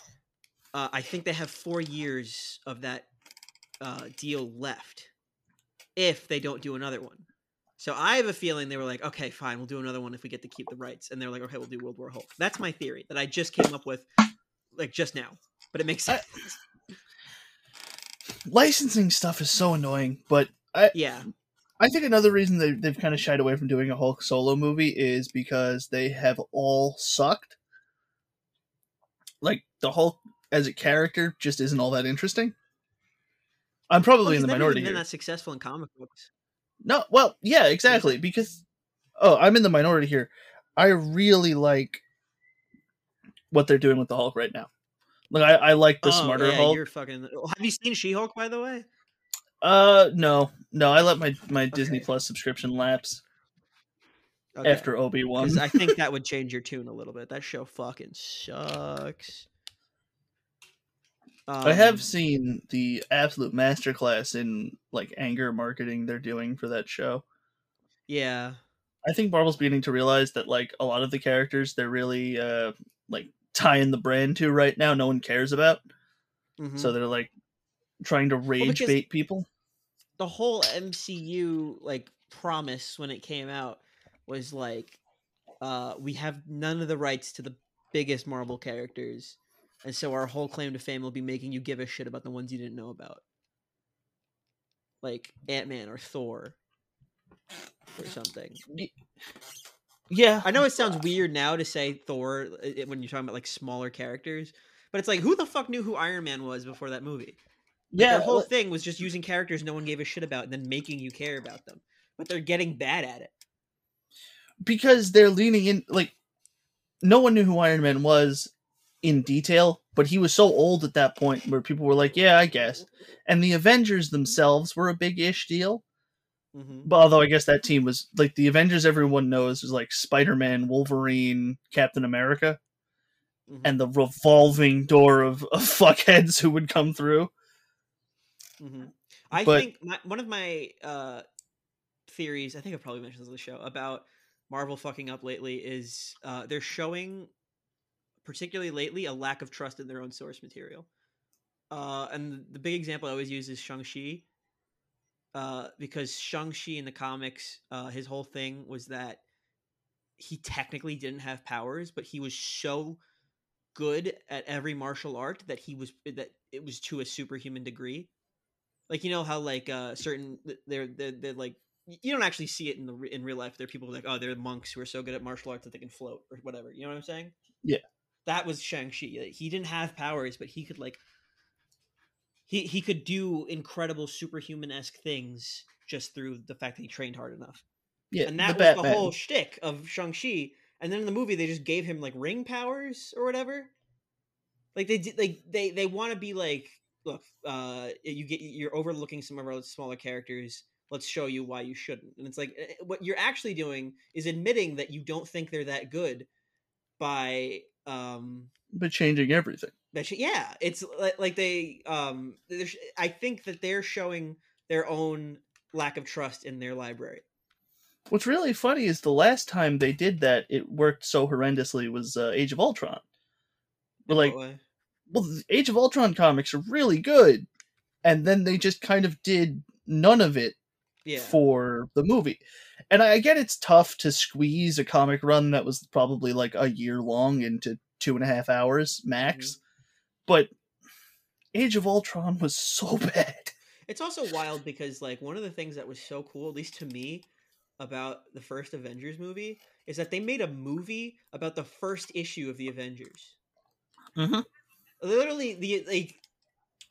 Speaker 1: uh, i think they have four years of that uh, deal left if they don't do another one so I have a feeling they were like, okay, fine, we'll do another one if we get to keep the rights. And they're like, okay, we'll do World War Hulk. That's my theory that I just came up with, like just now, but it makes sense. I,
Speaker 2: licensing stuff is so annoying, but I
Speaker 1: yeah,
Speaker 2: I think another reason they, they've kind of shied away from doing a Hulk solo movie is because they have all sucked. Like the Hulk as a character just isn't all that interesting. I'm probably well, in the minority.
Speaker 1: Been that successful in comic books.
Speaker 2: No, well, yeah, exactly. Because oh, I'm in the minority here. I really like what they're doing with the Hulk right now. Like I, I like the oh, smarter yeah, Hulk.
Speaker 1: You're fucking. Have you seen She Hulk by the way?
Speaker 2: Uh, no, no. I let my my okay. Disney Plus subscription lapse okay. after Obi Wan.
Speaker 1: I think that <laughs> would change your tune a little bit. That show fucking sucks.
Speaker 2: Um, I have um, seen the absolute masterclass in like anger marketing they're doing for that show.
Speaker 1: Yeah.
Speaker 2: I think Marvel's beginning to realize that like a lot of the characters they're really uh like tying the brand to right now no one cares about. Mm-hmm. So they're like trying to rage well, bait people.
Speaker 1: The whole MCU like promise when it came out was like uh we have none of the rights to the biggest Marvel characters and so our whole claim to fame will be making you give a shit about the ones you didn't know about. Like Ant Man or Thor or something.
Speaker 2: Yeah.
Speaker 1: I know it sounds weird now to say Thor when you're talking about like smaller characters, but it's like who the fuck knew who Iron Man was before that movie? Like, yeah. The whole thing was just using characters no one gave a shit about and then making you care about them. But they're getting bad at it.
Speaker 2: Because they're leaning in like no one knew who Iron Man was in detail, but he was so old at that point where people were like, "Yeah, I guess." And the Avengers themselves were a big-ish deal. Mm-hmm. But although I guess that team was like the Avengers, everyone knows was like Spider-Man, Wolverine, Captain America, mm-hmm. and the revolving door of, of fuckheads who would come through.
Speaker 1: Mm-hmm. I but, think my, one of my uh, theories, I think I've probably mentioned this on the show about Marvel fucking up lately is uh, they're showing, particularly lately, a lack of trust in their own source material. Uh, and the big example I always use is Shang Chi, uh, because Shang Chi in the comics, uh, his whole thing was that he technically didn't have powers, but he was so good at every martial art that he was that it was to a superhuman degree. Like you know how like uh certain they're they're, they're like you don't actually see it in the in real life. There are people like, oh, they're monks who are so good at martial arts that they can float or whatever. You know what I'm saying?
Speaker 2: Yeah.
Speaker 1: That was Shang Chi. He didn't have powers, but he could like he he could do incredible superhuman esque things just through the fact that he trained hard enough. Yeah, and that the was Batman. the whole shtick of Shang Chi. And then in the movie, they just gave him like ring powers or whatever. Like they did, like they they want to be like, look, uh, you get you're overlooking some of our smaller characters let's show you why you shouldn't and it's like eh, what you're actually doing is admitting that you don't think they're that good by um
Speaker 2: but changing everything
Speaker 1: that yeah it's like, like they um i think that they're showing their own lack of trust in their library
Speaker 2: what's really funny is the last time they did that it worked so horrendously was uh, age of ultron we're like well the age of ultron comics are really good and then they just kind of did none of it yeah. for the movie. And I get it's tough to squeeze a comic run that was probably like a year long into two and a half hours max. Mm-hmm. But Age of Ultron was so <laughs> bad.
Speaker 1: It's also wild because like one of the things that was so cool, at least to me, about the first Avengers movie is that they made a movie about the first issue of the Avengers.
Speaker 2: Mm-hmm.
Speaker 1: Literally, the like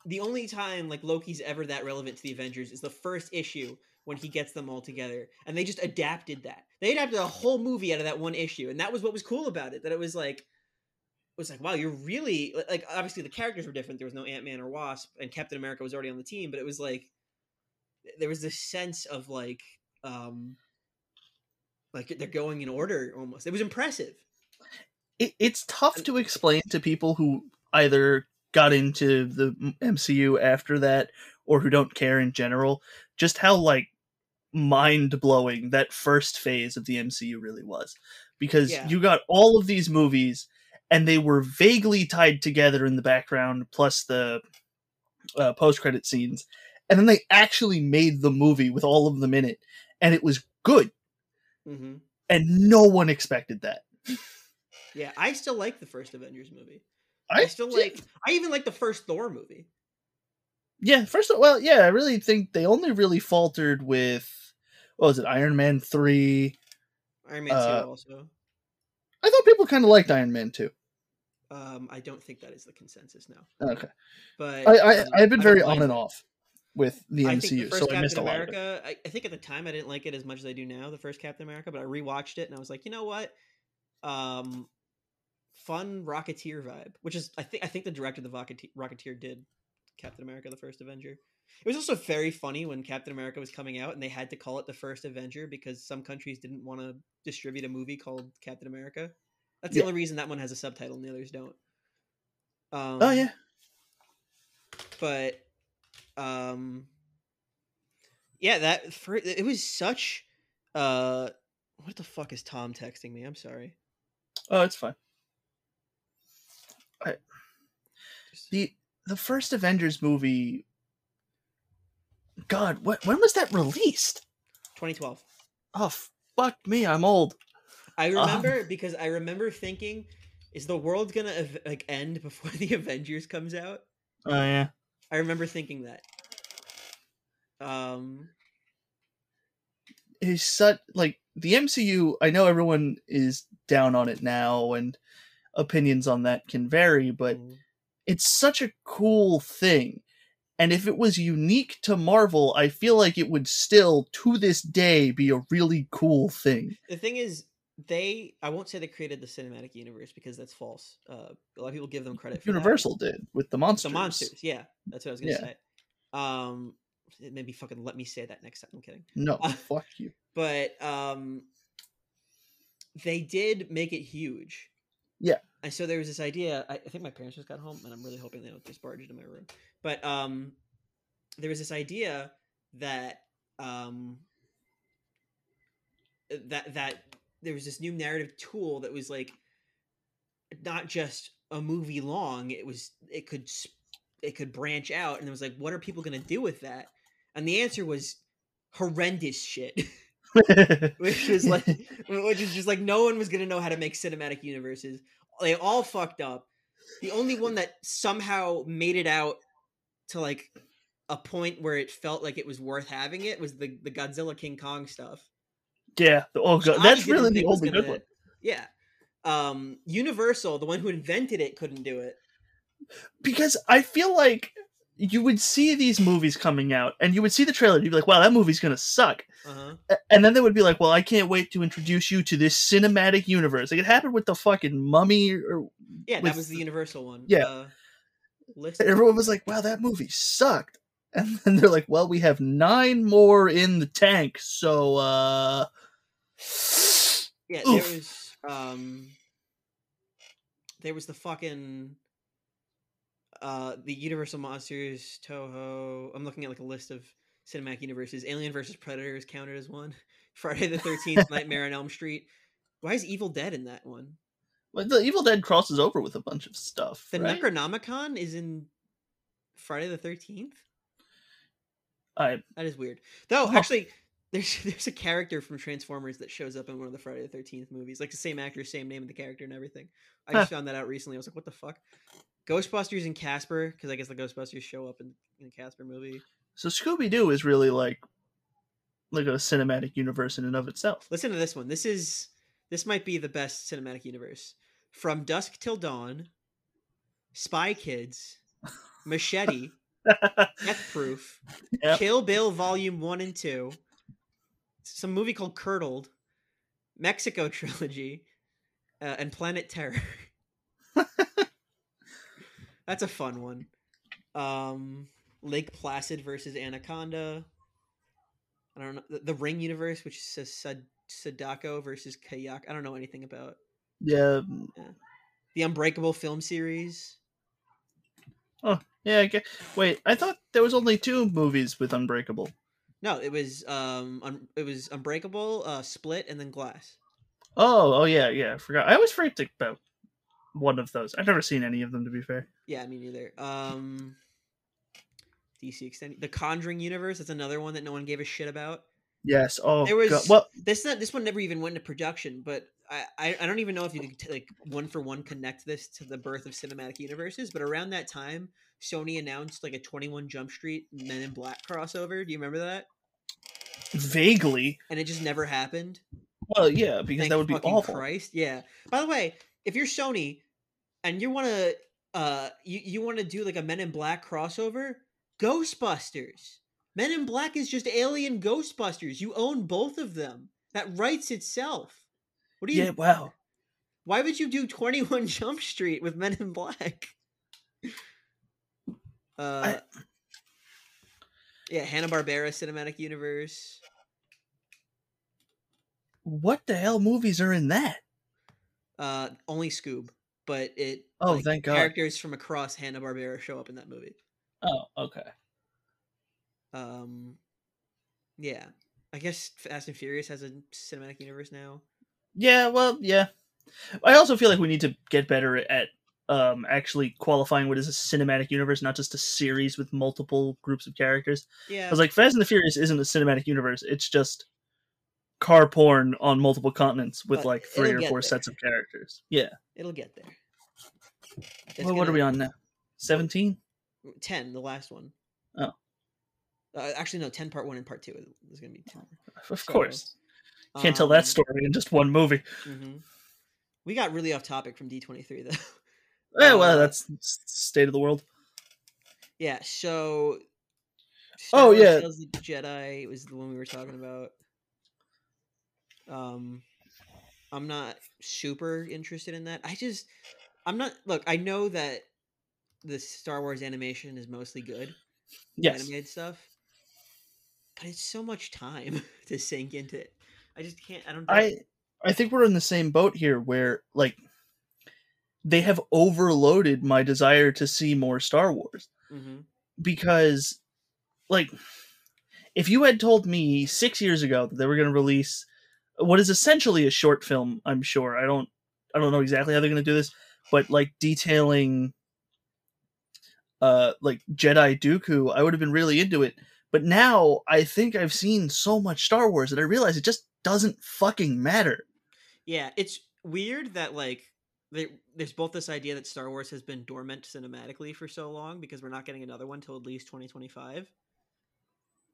Speaker 1: the only time like Loki's ever that relevant to the Avengers is the first issue when he gets them all together. And they just adapted that. They adapted a whole movie out of that one issue. And that was what was cool about it. That it was like it was like, wow, you're really like obviously the characters were different. There was no Ant Man or Wasp, and Captain America was already on the team, but it was like there was this sense of like um like they're going in order almost. It was impressive.
Speaker 2: It, it's tough to explain to people who either got into the MCU after that or who don't care in general just how like mind blowing that first phase of the MCU really was. Because yeah. you got all of these movies and they were vaguely tied together in the background, plus the uh, post credit scenes. And then they actually made the movie with all of them in it, and it was good.
Speaker 1: Mm-hmm.
Speaker 2: And no one expected that.
Speaker 1: Yeah, I still like the first Avengers movie. I, I still like. I even like the first Thor movie.
Speaker 2: Yeah, first of all, well, yeah, I really think they only really faltered with what was it, Iron Man three,
Speaker 1: Iron Man uh, two also.
Speaker 2: I thought people kind of liked Iron Man two.
Speaker 1: Um, I don't think that is the consensus now.
Speaker 2: Okay,
Speaker 1: but
Speaker 2: I I, um, I've been very on and off with the I MCU, the so Captain I missed a lot. Of
Speaker 1: it. I, think at the time I didn't like it as much as I do now. The first Captain America, but I rewatched it and I was like, you know what, um, fun Rocketeer vibe, which is I think I think the director of the Rocketeer did Captain America: The First Avenger. It was also very funny when Captain America was coming out and they had to call it the First Avenger because some countries didn't want to distribute a movie called Captain America. That's the yeah. only reason that one has a subtitle and the others don't. Um,
Speaker 2: oh yeah.
Speaker 1: But, um, yeah, that for it was such. Uh, what the fuck is Tom texting me? I'm sorry.
Speaker 2: Oh, it's fine. I, the the first Avengers movie. God, what when was that released?
Speaker 1: 2012.
Speaker 2: Oh fuck me, I'm old.
Speaker 1: I um, remember um, because I remember thinking, is the world gonna like end before <laughs> the Avengers comes out?
Speaker 2: Oh yeah.
Speaker 1: I remember thinking that. Um,
Speaker 2: is such like the MCU. I know everyone is down on it now, and opinions on that can vary, but. Mm it's such a cool thing. And if it was unique to Marvel, I feel like it would still, to this day, be a really cool thing.
Speaker 1: The thing is, they I won't say they created the cinematic universe because that's false. Uh, a lot of people give them credit.
Speaker 2: Universal
Speaker 1: that.
Speaker 2: did with the monsters.
Speaker 1: The monsters, yeah, that's what I was gonna yeah. say. Um, maybe fucking let me say that next time. I'm kidding.
Speaker 2: No, uh, <laughs> fuck you.
Speaker 1: But um, they did make it huge.
Speaker 2: Yeah
Speaker 1: and so there was this idea. I, I, think my parents just got home, and I'm really hoping they don't just barge into my room. But um, there was this idea that um that that there was this new narrative tool that was like not just a movie long it was it could it could branch out and it was like what are people going to do with that and the answer was horrendous shit <laughs> <laughs> which is like which is just like no one was going to know how to make cinematic universes they all fucked up the only one that somehow made it out to like a point where it felt like it was worth having it was the the Godzilla King Kong stuff.
Speaker 2: Yeah. Oh god, that's really the only good one.
Speaker 1: Yeah. Um Universal, the one who invented it, couldn't do it.
Speaker 2: Because I feel like you would see these movies coming out and you would see the trailer and you'd be like, wow, that movie's gonna suck. Uh-huh. And then they would be like, well, I can't wait to introduce you to this cinematic universe. Like it happened with the fucking mummy or
Speaker 1: Yeah, with, that was the Universal one.
Speaker 2: Yeah. Uh, everyone was like, wow, that movie sucked. And then they're like, well, we have nine more in the tank, so uh
Speaker 1: Yeah, oof. there was um there was the fucking uh the Universal Monsters, Toho. I'm looking at like a list of cinematic universes. Alien versus Predator is counted as one. <laughs> Friday the Thirteenth, Nightmare on Elm Street. Why is Evil Dead in that one?
Speaker 2: Well, the Evil Dead crosses over with a bunch of stuff.
Speaker 1: The
Speaker 2: right?
Speaker 1: Necronomicon is in Friday the Thirteenth.
Speaker 2: I
Speaker 1: that is weird. Though actually, <laughs> there's there's a character from Transformers that shows up in one of the Friday the Thirteenth movies, like the same actor, same name of the character, and everything. I just found that out recently. I was like, what the fuck? Ghostbusters and Casper, because I guess the Ghostbusters show up in, in the Casper movie.
Speaker 2: So Scooby Doo is really like like a cinematic universe in and of itself.
Speaker 1: Listen to this one. This is this might be the best cinematic universe. From Dusk Till Dawn, Spy Kids, Machete, <laughs> Death Proof, yep. Kill Bill Volume 1 and 2, some movie called Curdled, Mexico <laughs> Trilogy, uh, and Planet Terror. That's a fun one. Um, Lake Placid versus Anaconda. I don't know the, the Ring universe, which says Sad- Sadako versus Kayako. I don't know anything about.
Speaker 2: Yeah.
Speaker 1: yeah. The Unbreakable film series.
Speaker 2: Oh yeah. I Wait, I thought there was only two movies with Unbreakable.
Speaker 1: No, it was um, un- it was Unbreakable, uh, Split, and then Glass.
Speaker 2: Oh, oh yeah, yeah. I forgot. I always forget about one of those. I've never seen any of them, to be fair.
Speaker 1: Yeah, me neither. Um, DC extended the Conjuring universe. That's another one that no one gave a shit about.
Speaker 2: Yes. Oh,
Speaker 1: there was. God. Well, this not this one never even went into production, but I, I, I don't even know if you could like one for one connect this to the birth of cinematic universes. But around that time, Sony announced like a Twenty One Jump Street Men in Black crossover. Do you remember that?
Speaker 2: Vaguely.
Speaker 1: And it just never happened.
Speaker 2: Well, yeah, because Thank that would be awful.
Speaker 1: Christ, yeah. By the way, if you're Sony and you want to, uh, you you want to do like a Men in Black crossover, Ghostbusters. Men in Black is just Alien Ghostbusters. You own both of them. That writes itself. What do you?
Speaker 2: Yeah. Wow.
Speaker 1: Why would you do Twenty One <laughs> Jump Street with Men in Black? <laughs> Uh, I... yeah, Hanna Barbera Cinematic Universe.
Speaker 2: What the hell movies are in that?
Speaker 1: Uh, only Scoob, but it.
Speaker 2: Oh, like, thank God!
Speaker 1: Characters from across Hanna Barbera show up in that movie.
Speaker 2: Oh, okay.
Speaker 1: Um, yeah, I guess Fast and Furious has a cinematic universe now.
Speaker 2: Yeah, well, yeah. I also feel like we need to get better at um actually qualifying what is a cinematic universe, not just a series with multiple groups of characters.
Speaker 1: Yeah,
Speaker 2: I was like, Fast and the Furious isn't a cinematic universe; it's just car porn on multiple continents with but like three or four there. sets of characters. Yeah,
Speaker 1: it'll get there.
Speaker 2: It's well, gonna... what are we on now? Seventeen.
Speaker 1: 10 the last one.
Speaker 2: Oh.
Speaker 1: Uh, actually no 10 part 1 and part 2 is going to be 10
Speaker 2: of so, course can't um, tell that um, story in just one movie
Speaker 1: mm-hmm. we got really off topic from d23 though
Speaker 2: yeah <laughs> well uh, that's state of the world
Speaker 1: yeah so
Speaker 2: Star oh yeah
Speaker 1: jedi was the one we were talking about um i'm not super interested in that i just i'm not look i know that the Star Wars animation is mostly good.
Speaker 2: Yes.
Speaker 1: Animated stuff. But it's so much time <laughs> to sink into it. I just can't I don't
Speaker 2: I I think we're in the same boat here where like they have overloaded my desire to see more Star Wars. Mm-hmm. Because like if you had told me six years ago that they were going to release what is essentially a short film, I'm sure I don't I don't know exactly how they're going to do this, but like detailing uh like Jedi Dooku, I would have been really into it. But now I think I've seen so much Star Wars that I realize it just doesn't fucking matter.
Speaker 1: Yeah, it's weird that like there, there's both this idea that Star Wars has been dormant cinematically for so long because we're not getting another one till at least 2025.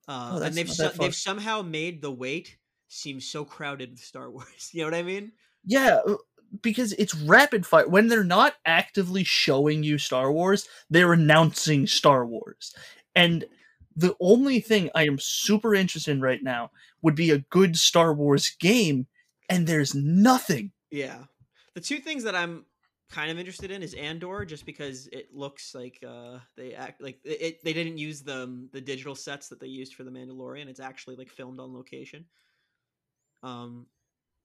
Speaker 1: Uh, oh, and they've so, they've somehow made the wait seem so crowded with Star <laughs> Wars. You know what I mean?
Speaker 2: Yeah, uh, because it's rapid fire. When they're not actively showing you Star Wars, they're announcing Star Wars. And the only thing I am super interested in right now would be a good Star Wars game, and there's nothing.
Speaker 1: Yeah. The two things that I'm kind of interested in is Andor, just because it looks like uh, they act like it, they didn't use the the digital sets that they used for the Mandalorian. It's actually like filmed on location. Um,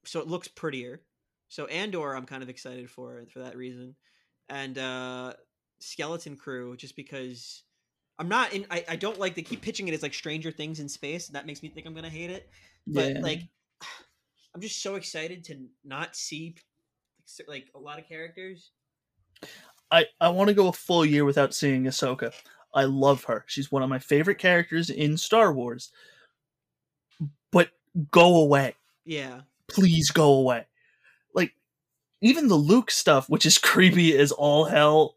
Speaker 1: so it looks prettier. So Andor, I'm kind of excited for for that reason, and uh, Skeleton Crew, just because I'm not in. I, I don't like they keep pitching it as like Stranger Things in space. and That makes me think I'm gonna hate it. But yeah. like, <sighs> I'm just so excited to not see like a lot of characters.
Speaker 2: I I want to go a full year without seeing Ahsoka. I love her. She's one of my favorite characters in Star Wars. But go away.
Speaker 1: Yeah.
Speaker 2: Please go away. Like even the Luke stuff, which is <laughs> creepy as all hell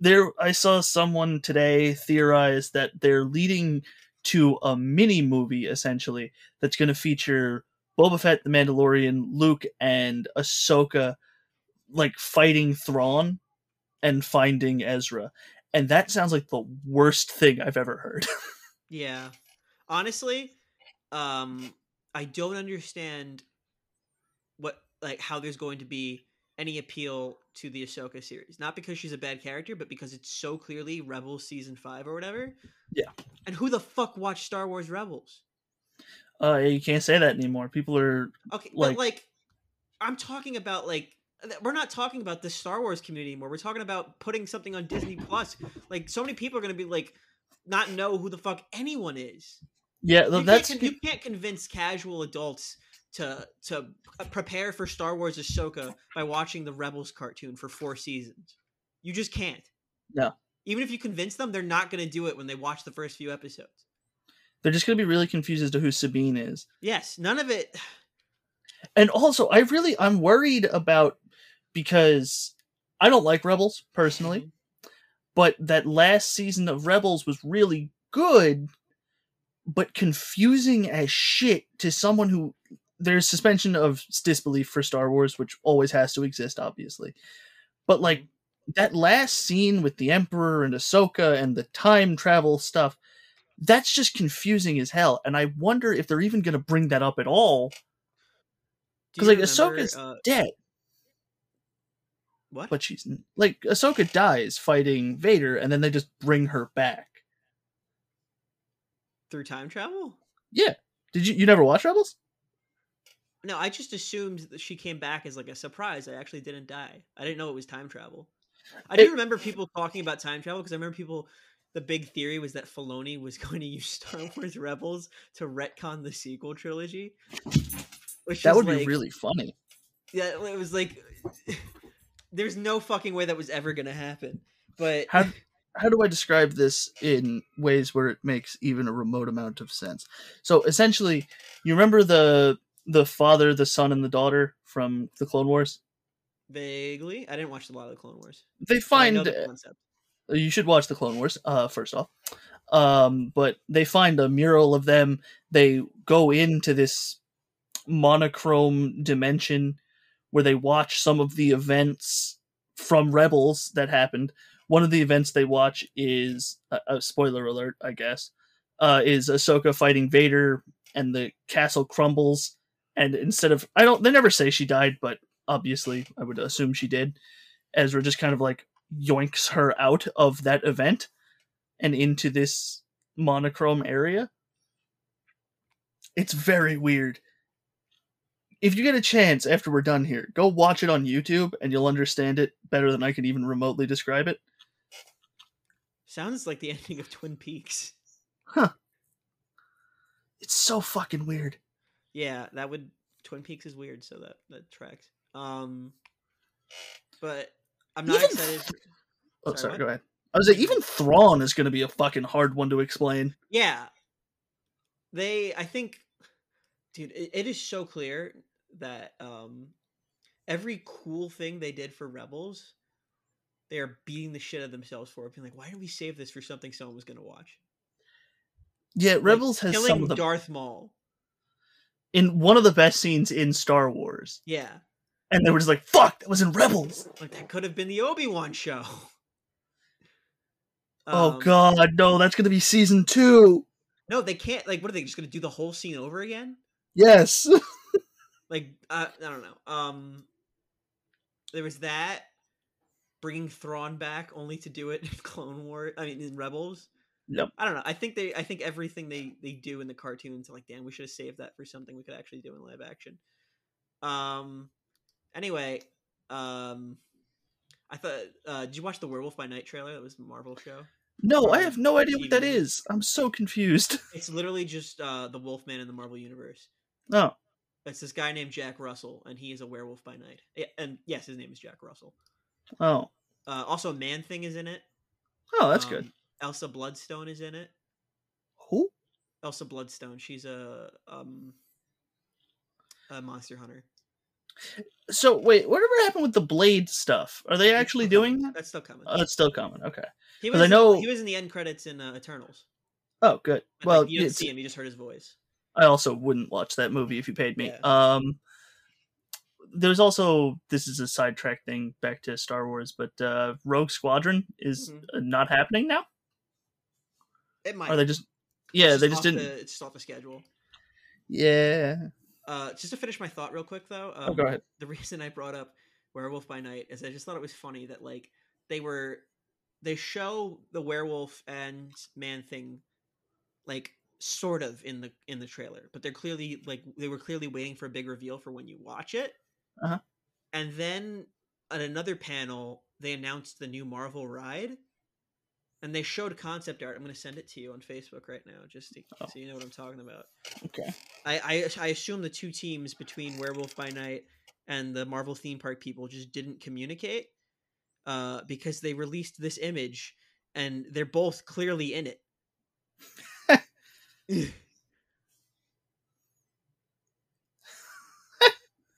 Speaker 2: there I saw someone today theorize that they're leading to a mini movie essentially that's going to feature Boba Fett, the Mandalorian, Luke, and Ahsoka like fighting Thrawn and finding Ezra. And that sounds like the worst thing I've ever heard. <laughs>
Speaker 1: yeah. Honestly, um I don't understand what like how there's going to be any appeal to the Ahsoka series. Not because she's a bad character, but because it's so clearly Rebels season five or whatever.
Speaker 2: Yeah.
Speaker 1: And who the fuck watched Star Wars Rebels?
Speaker 2: Uh, you can't say that anymore. People are
Speaker 1: okay, like, like I'm talking about like we're not talking about the Star Wars community anymore. We're talking about putting something on Disney Plus. Like so many people are going to be like not know who the fuck anyone is.
Speaker 2: Yeah,
Speaker 1: you
Speaker 2: that's
Speaker 1: can't, you can't convince casual adults to to uh, prepare for Star Wars Ahsoka by watching the Rebels cartoon for four seasons. You just can't.
Speaker 2: No.
Speaker 1: Even if you convince them, they're not going to do it when they watch the first few episodes.
Speaker 2: They're just going to be really confused as to who Sabine is.
Speaker 1: Yes, none of it. <sighs>
Speaker 2: And also, I really I'm worried about because I don't like Rebels personally, <laughs> but that last season of Rebels was really good, but confusing as shit to someone who there's suspension of disbelief for Star Wars, which always has to exist, obviously. But like that last scene with the Emperor and Ahsoka and the time travel stuff, that's just confusing as hell. And I wonder if they're even going to bring that up at all. Because like remember, Ahsoka's uh, dead.
Speaker 1: What?
Speaker 2: But she's like Ahsoka dies fighting Vader, and then they just bring her back
Speaker 1: through time travel.
Speaker 2: Yeah. Did you you never watch Rebels?
Speaker 1: No, I just assumed that she came back as like a surprise. I actually didn't die. I didn't know it was time travel. I do remember people talking about time travel because I remember people. The big theory was that Filoni was <laughs> going to use Star Wars Rebels to retcon the sequel trilogy.
Speaker 2: Which that would like, be really funny.
Speaker 1: Yeah, it was like <laughs> there's no fucking way that was ever going to happen. But
Speaker 2: how how do I describe this in ways where it makes even a remote amount of sense? So essentially, you remember the the father, the son, and the daughter from the Clone Wars?
Speaker 1: Vaguely, I didn't watch a lot of the Clone Wars.
Speaker 2: They find the you should watch the Clone Wars. Uh, first off, um, but they find a mural of them. They go into this monochrome dimension where they watch some of the events from Rebels that happened. One of the events they watch is a, a spoiler alert, I guess. Uh, is Ahsoka fighting Vader, and the castle crumbles, and instead of I don't they never say she died, but obviously I would assume she did. Ezra just kind of like yoinks her out of that event and into this monochrome area. It's very weird. If you get a chance after we're done here, go watch it on YouTube and you'll understand it better than I can even remotely describe it.
Speaker 1: Sounds like the <laughs> ending of Twin Peaks.
Speaker 2: Huh. It's so fucking weird.
Speaker 1: Yeah, that would Twin Peaks is weird, so that that tracks. Um, but I'm not even excited.
Speaker 2: For... Oh, sorry. sorry go ahead. I was like, even Thrawn is going to be a fucking hard one to explain.
Speaker 1: Yeah, they. I think, dude, it, it is so clear that um, every cool thing they did for Rebels, they are beating the shit out of themselves for. Being like, why did we save this for something someone was going to watch?
Speaker 2: Yeah, Rebels like, has
Speaker 1: killing
Speaker 2: some of the
Speaker 1: Darth Maul
Speaker 2: in one of the best scenes in Star Wars.
Speaker 1: Yeah,
Speaker 2: and they were just like, "Fuck, that was in Rebels."
Speaker 1: Like that could have been the Obi Wan show. <laughs>
Speaker 2: oh um, God, no! That's gonna be season two.
Speaker 1: No, they can't. Like, what are they just gonna do the whole scene over again?
Speaker 2: Yes. <laughs>
Speaker 1: like, I, I don't know. Um, there was that bringing Thrawn back only to do it in <laughs> Clone War. I mean, in Rebels.
Speaker 2: Yep.
Speaker 1: I don't know. I think they. I think everything they they do in the cartoons, like, damn, we should have saved that for something we could actually do in live action. Um. Anyway, um, I thought. Uh, did you watch the Werewolf by Night trailer? That was the Marvel show.
Speaker 2: No, I have no idea what that is. I'm so confused. <laughs>
Speaker 1: It's literally just uh, the Wolfman in the Marvel universe.
Speaker 2: Oh.
Speaker 1: It's this guy named Jack Russell, and he is a werewolf by night. And yes, his name is Jack Russell.
Speaker 2: Oh.
Speaker 1: Uh, also, Man Thing is in it.
Speaker 2: Oh, that's um, good.
Speaker 1: Elsa Bloodstone is in it.
Speaker 2: Who?
Speaker 1: Elsa Bloodstone. She's a um a monster hunter.
Speaker 2: So wait, whatever happened with the blade stuff? Are they actually doing
Speaker 1: that? That's still coming.
Speaker 2: Oh, it's still coming. Okay.
Speaker 1: He was. I know he was in the end credits in uh, Eternals.
Speaker 2: Oh, good.
Speaker 1: And,
Speaker 2: well,
Speaker 1: like, you didn't see him; you just heard his voice.
Speaker 2: I also wouldn't watch that movie if you paid me. Yeah. Um, there's also this is a sidetrack thing back to Star Wars, but uh, Rogue Squadron is mm-hmm. not happening now.
Speaker 1: It might.
Speaker 2: Are they just? Yeah,
Speaker 1: just
Speaker 2: they just didn't.
Speaker 1: The, it's just off the schedule.
Speaker 2: Yeah.
Speaker 1: Uh, just to finish my thought real quick though.
Speaker 2: Um, oh, go ahead.
Speaker 1: The reason I brought up Werewolf by Night is I just thought it was funny that like they were they show the werewolf and man thing like sort of in the in the trailer but they're clearly like they were clearly waiting for a big reveal for when you watch it
Speaker 2: uh-huh.
Speaker 1: and then at another panel they announced the new marvel ride and they showed concept art i'm going to send it to you on facebook right now just to, oh. so you know what i'm talking about
Speaker 2: okay
Speaker 1: I, I i assume the two teams between werewolf by night and the marvel theme park people just didn't communicate uh, because they released this image and they're both clearly in it. <laughs>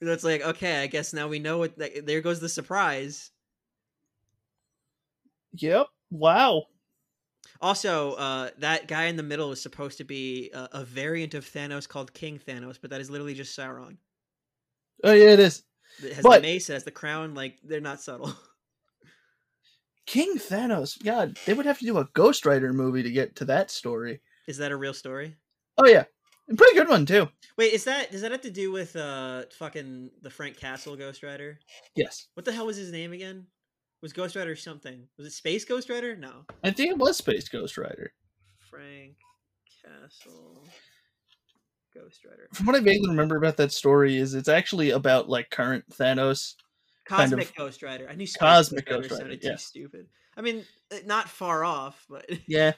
Speaker 1: That's like okay, I guess now we know what. there goes the surprise.
Speaker 2: Yep. Wow.
Speaker 1: Also, uh, that guy in the middle is supposed to be a, a, variant of Thanos called King Thanos, but that is literally just Sauron.
Speaker 2: Oh yeah, it is.
Speaker 1: It has but... the mace, it has the crown. Like they're not subtle. <laughs>
Speaker 2: King Thanos. God, they would have to do a Ghost Rider movie to get to that story.
Speaker 1: Is that a real story?
Speaker 2: Oh yeah, a pretty good one too.
Speaker 1: Wait, is that does that have to do with uh fucking the Frank Castle Ghost Rider?
Speaker 2: Yes.
Speaker 1: What the hell was his name again? Was Ghost Rider something? Was it Space Ghost Rider? No.
Speaker 2: I think it was Space Ghost Rider.
Speaker 1: Frank Castle Ghost Rider.
Speaker 2: From what I vaguely remember about that story is it's actually about like current Thanos
Speaker 1: Cosmic kind of Ghost Rider. I knew
Speaker 2: Space Cosmic Ghost Rider,
Speaker 1: Rider yeah. too stupid. I mean, eh, not far off, but
Speaker 2: yeah.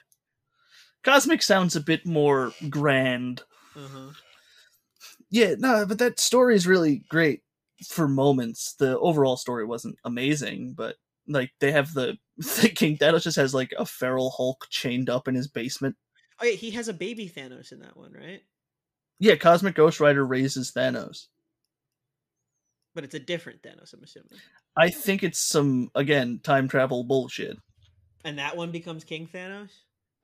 Speaker 2: Cosmic sounds a bit more grand.
Speaker 1: Uh-huh.
Speaker 2: Yeah, no, but that story is really great for moments. The overall story wasn't amazing, but like they have the, <laughs> the King Thanos just has like a feral Hulk chained up in his basement.
Speaker 1: Oh yeah, he has a baby Thanos in that one, right?
Speaker 2: Yeah, Cosmic Ghost Rider raises Thanos
Speaker 1: but it's a different Thanos. I'm assuming.
Speaker 2: I think it's some again time travel bullshit.
Speaker 1: And that one becomes King Thanos.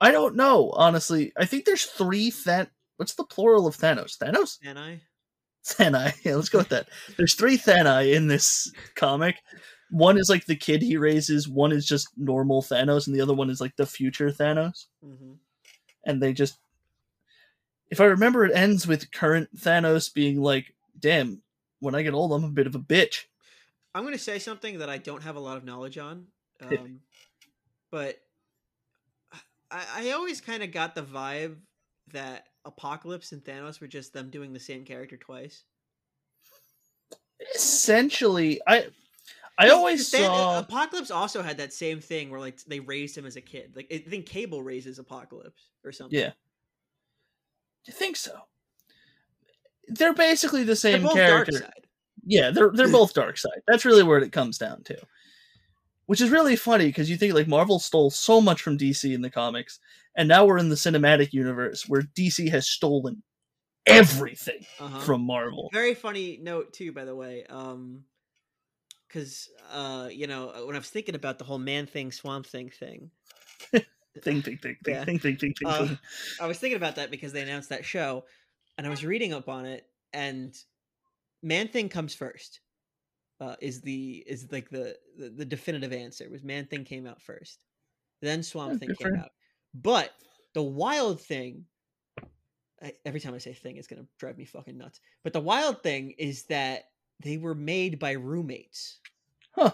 Speaker 2: I don't know, honestly. I think there's three Than. What's the plural of Thanos? Thanos.
Speaker 1: Thani.
Speaker 2: Thani. <laughs> Yeah, let's go with that. There's three Thani in this comic. One is like the kid he raises. One is just normal Thanos, and the other one is like the future Thanos.
Speaker 1: Mm-hmm.
Speaker 2: And they just, if I remember, it ends with current Thanos being like, "Damn, when I get old, I'm a bit of a bitch.
Speaker 1: I'm going to say something that I don't have a lot of knowledge on, <laughs> um, but I, I always kind of got the vibe that Apocalypse and Thanos were just them doing the same character twice.
Speaker 2: Essentially, I I always saw
Speaker 1: Apocalypse also had that same thing where like they raised him as a kid. Like I think Cable raises Apocalypse or something.
Speaker 2: Yeah. I think so. They're basically the same character. Yeah, they're they're <laughs> both Darkseid. That's really where it comes down to. Which is really funny because you think like Marvel stole so much from DC in the comics, and now we're in the cinematic universe where DC has stolen everything uh-huh. from Marvel.
Speaker 1: Very funny note too, by the way. Um because uh, you know, uh, when I was thinking about the whole man thing, swamp thing thing. <laughs>
Speaker 2: thing, thing, thing, thing, yeah. thing, thing, thing, thing, uh, thing.
Speaker 1: I was thinking about that because they announced that show, and I was reading up on it, and Man Thing comes first. Uh, is the is like the, the, the definitive answer was Man Thing came out first, then Swamp Thing came out, but the Wild Thing. I, every time I say thing, it's gonna drive me fucking nuts. But the Wild Thing is that they were made by roommates.
Speaker 2: Huh.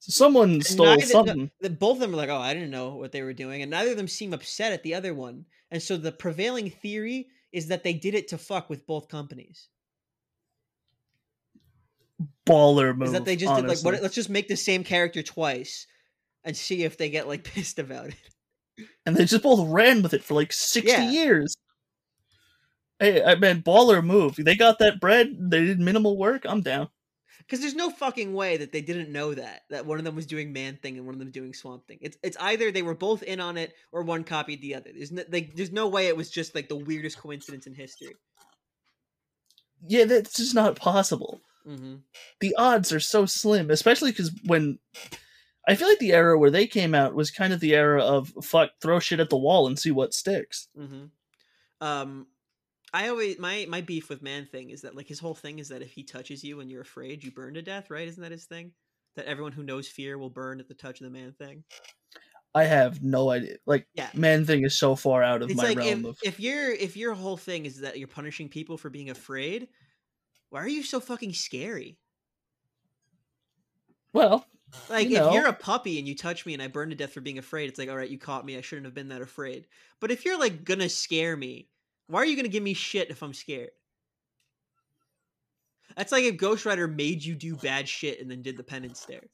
Speaker 2: So someone stole neither, something.
Speaker 1: No, both of them were like, "Oh, I didn't know what they were doing," and neither of them seem upset at the other one. And so the prevailing theory is that they did it to fuck with both companies
Speaker 2: baller move.
Speaker 1: Is that they just honestly. did like what? Let's just make the same character twice and see if they get like <laughs> pissed about it.
Speaker 2: And they just both ran with it for like sixty yeah. years. Hey, I mean, baller move. They got that bread. They did minimal work. I'm down.
Speaker 1: Because there's no fucking way that they didn't know that that one of them was doing Man Thing and one of them doing Swamp Thing. It's it's either they were both in on it or one copied the other. There's no, like there's no way it was just like the weirdest coincidence in history.
Speaker 2: Yeah, that's just not possible.
Speaker 1: Mm-hmm.
Speaker 2: The odds are so slim, especially because when I feel like the era where they came out was kind of the era of fuck, throw shit at the wall and see what sticks.
Speaker 1: Mm-hmm. Um, I always my my beef with Man Thing is that like his whole thing is that if he touches you and you're afraid, you burn to death. Right? Isn't that his thing? That everyone who knows fear will burn at the touch of the Man Thing.
Speaker 2: I have no idea. Like, yeah. Man Thing is so far out of it's my like realm.
Speaker 1: If,
Speaker 2: of...
Speaker 1: if your if your whole thing is that you're punishing people for being afraid, why are you so fucking scary?
Speaker 2: Well,
Speaker 1: like you if you're a puppy and you touch me and I burn to death for being afraid, it's like, all right, you caught me. I shouldn't have been that afraid. But if you're like gonna scare me, why are you gonna give me shit if I'm scared? That's like if Ghost Rider made you do bad shit and then did the penance stare.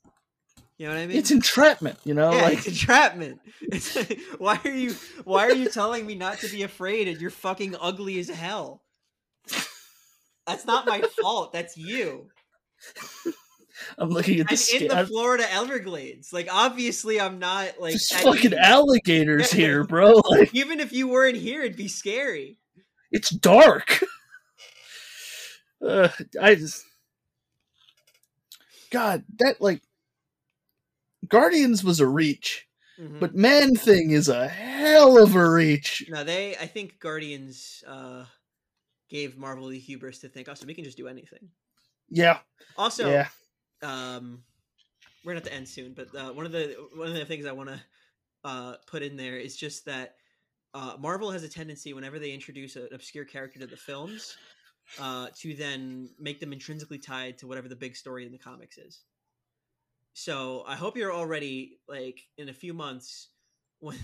Speaker 1: You know what I mean?
Speaker 2: It's entrapment, you know.
Speaker 1: Yeah, like it's entrapment. <laughs> It's like, why are you why are you telling me not to be afraid and you're fucking ugly as hell? That's not my fault. That's you.
Speaker 2: I'm looking at
Speaker 1: the. I'm in the Florida Everglades. Like, obviously, I'm not like
Speaker 2: There's fucking alligators here, <laughs> bro. Like,
Speaker 1: even if you weren't here, it'd be scary.
Speaker 2: It's dark. Uh, I just, God, that like Guardians was a reach, mm-hmm. but Man Thing is a hell of a reach.
Speaker 1: No, they. I think Guardians. uh gave Marvel the hubris to think, oh, so we can just do anything.
Speaker 2: Yeah.
Speaker 1: Also, yeah. Um, we're gonna have to end soon, but uh, one of the one of the things I want to uh, put in there is just that uh, Marvel has a tendency whenever they introduce an obscure character to the films uh, to then make them intrinsically tied to whatever the big story in the comics is. So I hope you're already like in a few months when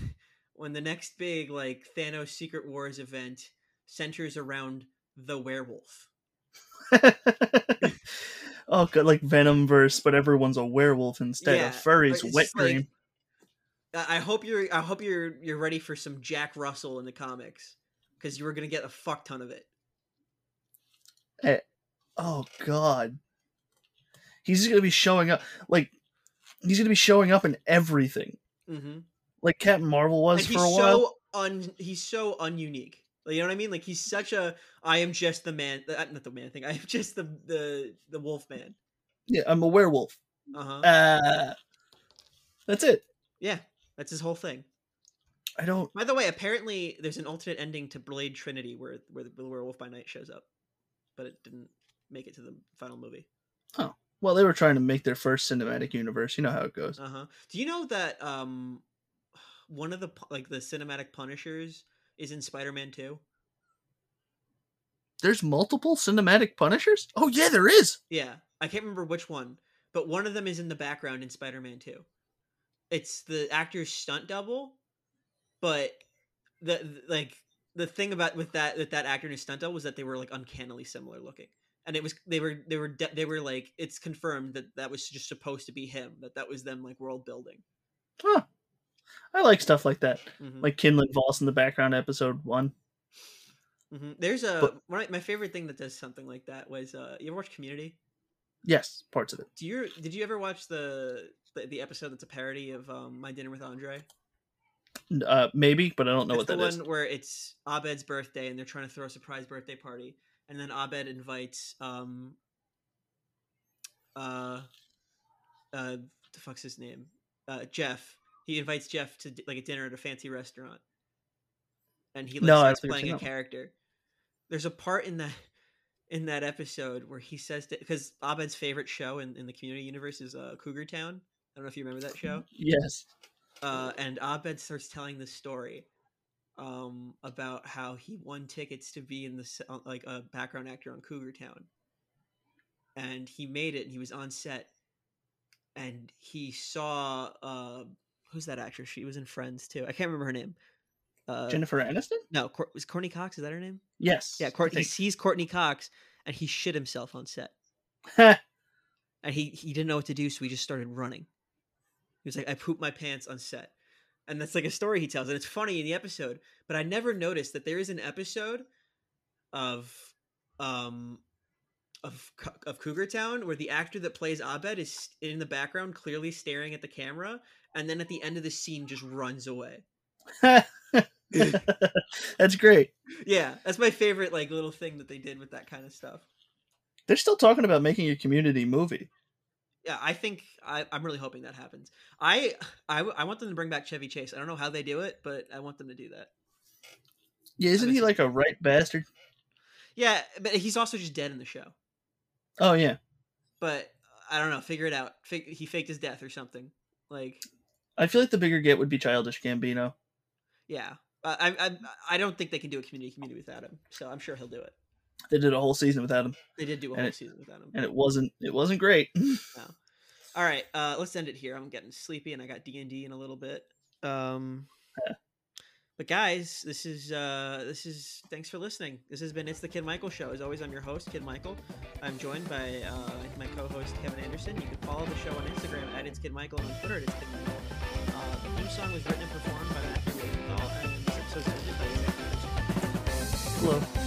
Speaker 1: when the next big like Thanos Secret Wars event centers around the werewolf. <laughs>
Speaker 2: oh, good, like Venom verse, but everyone's a werewolf instead yeah, of furries. Wet dream.
Speaker 1: Like, I hope you're. I hope you're. You're ready for some Jack Russell in the comics because you were gonna get a fuck ton of it.
Speaker 2: Hey, eh, oh God, he's just gonna be showing up. Like he's gonna be showing up in everything.
Speaker 1: Mm-hmm.
Speaker 2: Like Captain Marvel was for a while.
Speaker 1: So un, he's so ununique. Like, you know what I mean? Like he's such a I am just the man, uh, not the man thing. <laughs> I am just the the the wolf man.
Speaker 2: Yeah, I'm a werewolf.
Speaker 1: Uh-huh.
Speaker 2: Uh That's it.
Speaker 1: Yeah, that's his whole thing.
Speaker 2: I don't.
Speaker 1: By the way, apparently there's an alternate ending to Blade Trinity where where the werewolf by night shows up, but it didn't make it to the final movie.
Speaker 2: Oh well, they were trying to make their first cinematic universe. You know how it goes.
Speaker 1: Uh huh. Do you know that um, one of the like the cinematic Punishers is in Spider-Man 2.
Speaker 2: There's multiple cinematic Punishers? Oh yeah, there is.
Speaker 1: Yeah, I can't remember which one, but one of them is in the background in Spider-Man 2. It's the actor's stunt double, but the, the like the thing about with that with that actor and his stunt double was that they were like uncannily similar looking and it was they were they were de- they were like it's confirmed that that was just supposed to be him that that was them like world building
Speaker 2: huh I like stuff like that, mm-hmm. like Quinlan Vos in the background, episode one.
Speaker 1: Mm-hmm. There's a but, one of, my favorite thing that does something like that was uh, you ever watch Community?
Speaker 2: Yes, parts of it.
Speaker 1: Do you did you ever watch the the, the episode that's a parody of um, My Dinner with Andre?
Speaker 2: Uh, maybe, but I don't know what
Speaker 1: that
Speaker 2: is.
Speaker 1: the one where it's Abed's birthday and they're trying to throw a surprise birthday party, and then Abed invites um uh uh the fuck's his name uh Jeff. He invites Jeff to like a dinner at a fancy restaurant, and he like, no, starts playing a character. There's a part in that in that episode where he says that because Abed's favorite show in, in the community universe is uh, Cougar Town. I don't know if you remember that show.
Speaker 2: Yes.
Speaker 1: Uh, and Abed starts telling the story um, about how he won tickets to be in the uh, like a background actor on Cougar Town, and he made it. and He was on set, and he saw uh, who's that actress? She was in Friends too. I can't remember her name.
Speaker 2: Uh, Jennifer Aniston?
Speaker 1: No, Cor- was Courteney Cox? Is that her name?
Speaker 2: Yes.
Speaker 1: Yeah, Courteney. He sees Courteney Cox, and he shit himself on set. <laughs> and he he didn't know what to do, so he just started running. He was like, "I pooped my pants on set," and that's like a story he tells, and it's funny in the episode. But I never noticed that there is an episode of um of of Cougar Town where the actor that plays Abed is in the background, clearly staring at the camera, and then at the end of the scene just runs away. <laughs>
Speaker 2: that's great.
Speaker 1: Yeah, that's my favorite like little thing that they did with that kind of stuff.
Speaker 2: They're still talking about making a community movie.
Speaker 1: Yeah, I think I, am really hoping that happens. I, I I want them to bring back Chevy Chase. I don't know how they do it, but I want them to do that.
Speaker 2: Yeah, isn't he like a right bastard?
Speaker 1: Yeah, but he's also just dead in the show.
Speaker 2: Oh yeah.
Speaker 1: But I don't know. Figure it out. he faked his death or something. Like.
Speaker 2: I feel like the bigger get would be Childish Gambino.
Speaker 1: Yeah, I I I don't think they can do a community community without him. So I'm sure he'll do it.
Speaker 2: They did a whole season without him.
Speaker 1: They did do a
Speaker 2: and
Speaker 1: whole
Speaker 2: it,
Speaker 1: season without him,
Speaker 2: and it wasn't it wasn't great. <laughs> no.
Speaker 1: All right, uh, let's end it here. I'm getting sleepy, and I got D and D in a little bit. Um, yeah. but guys, this is uh, this is thanks for listening. This has been it's the Kid Michael show. As always, I'm your host, Kid Michael. I'm joined by uh, my co-host Kevin Andersen. You can follow the show on Instagram at it's Kid Michael and on Twitter at it's Kid Michael theme song was written and performed by Matthew and Hello.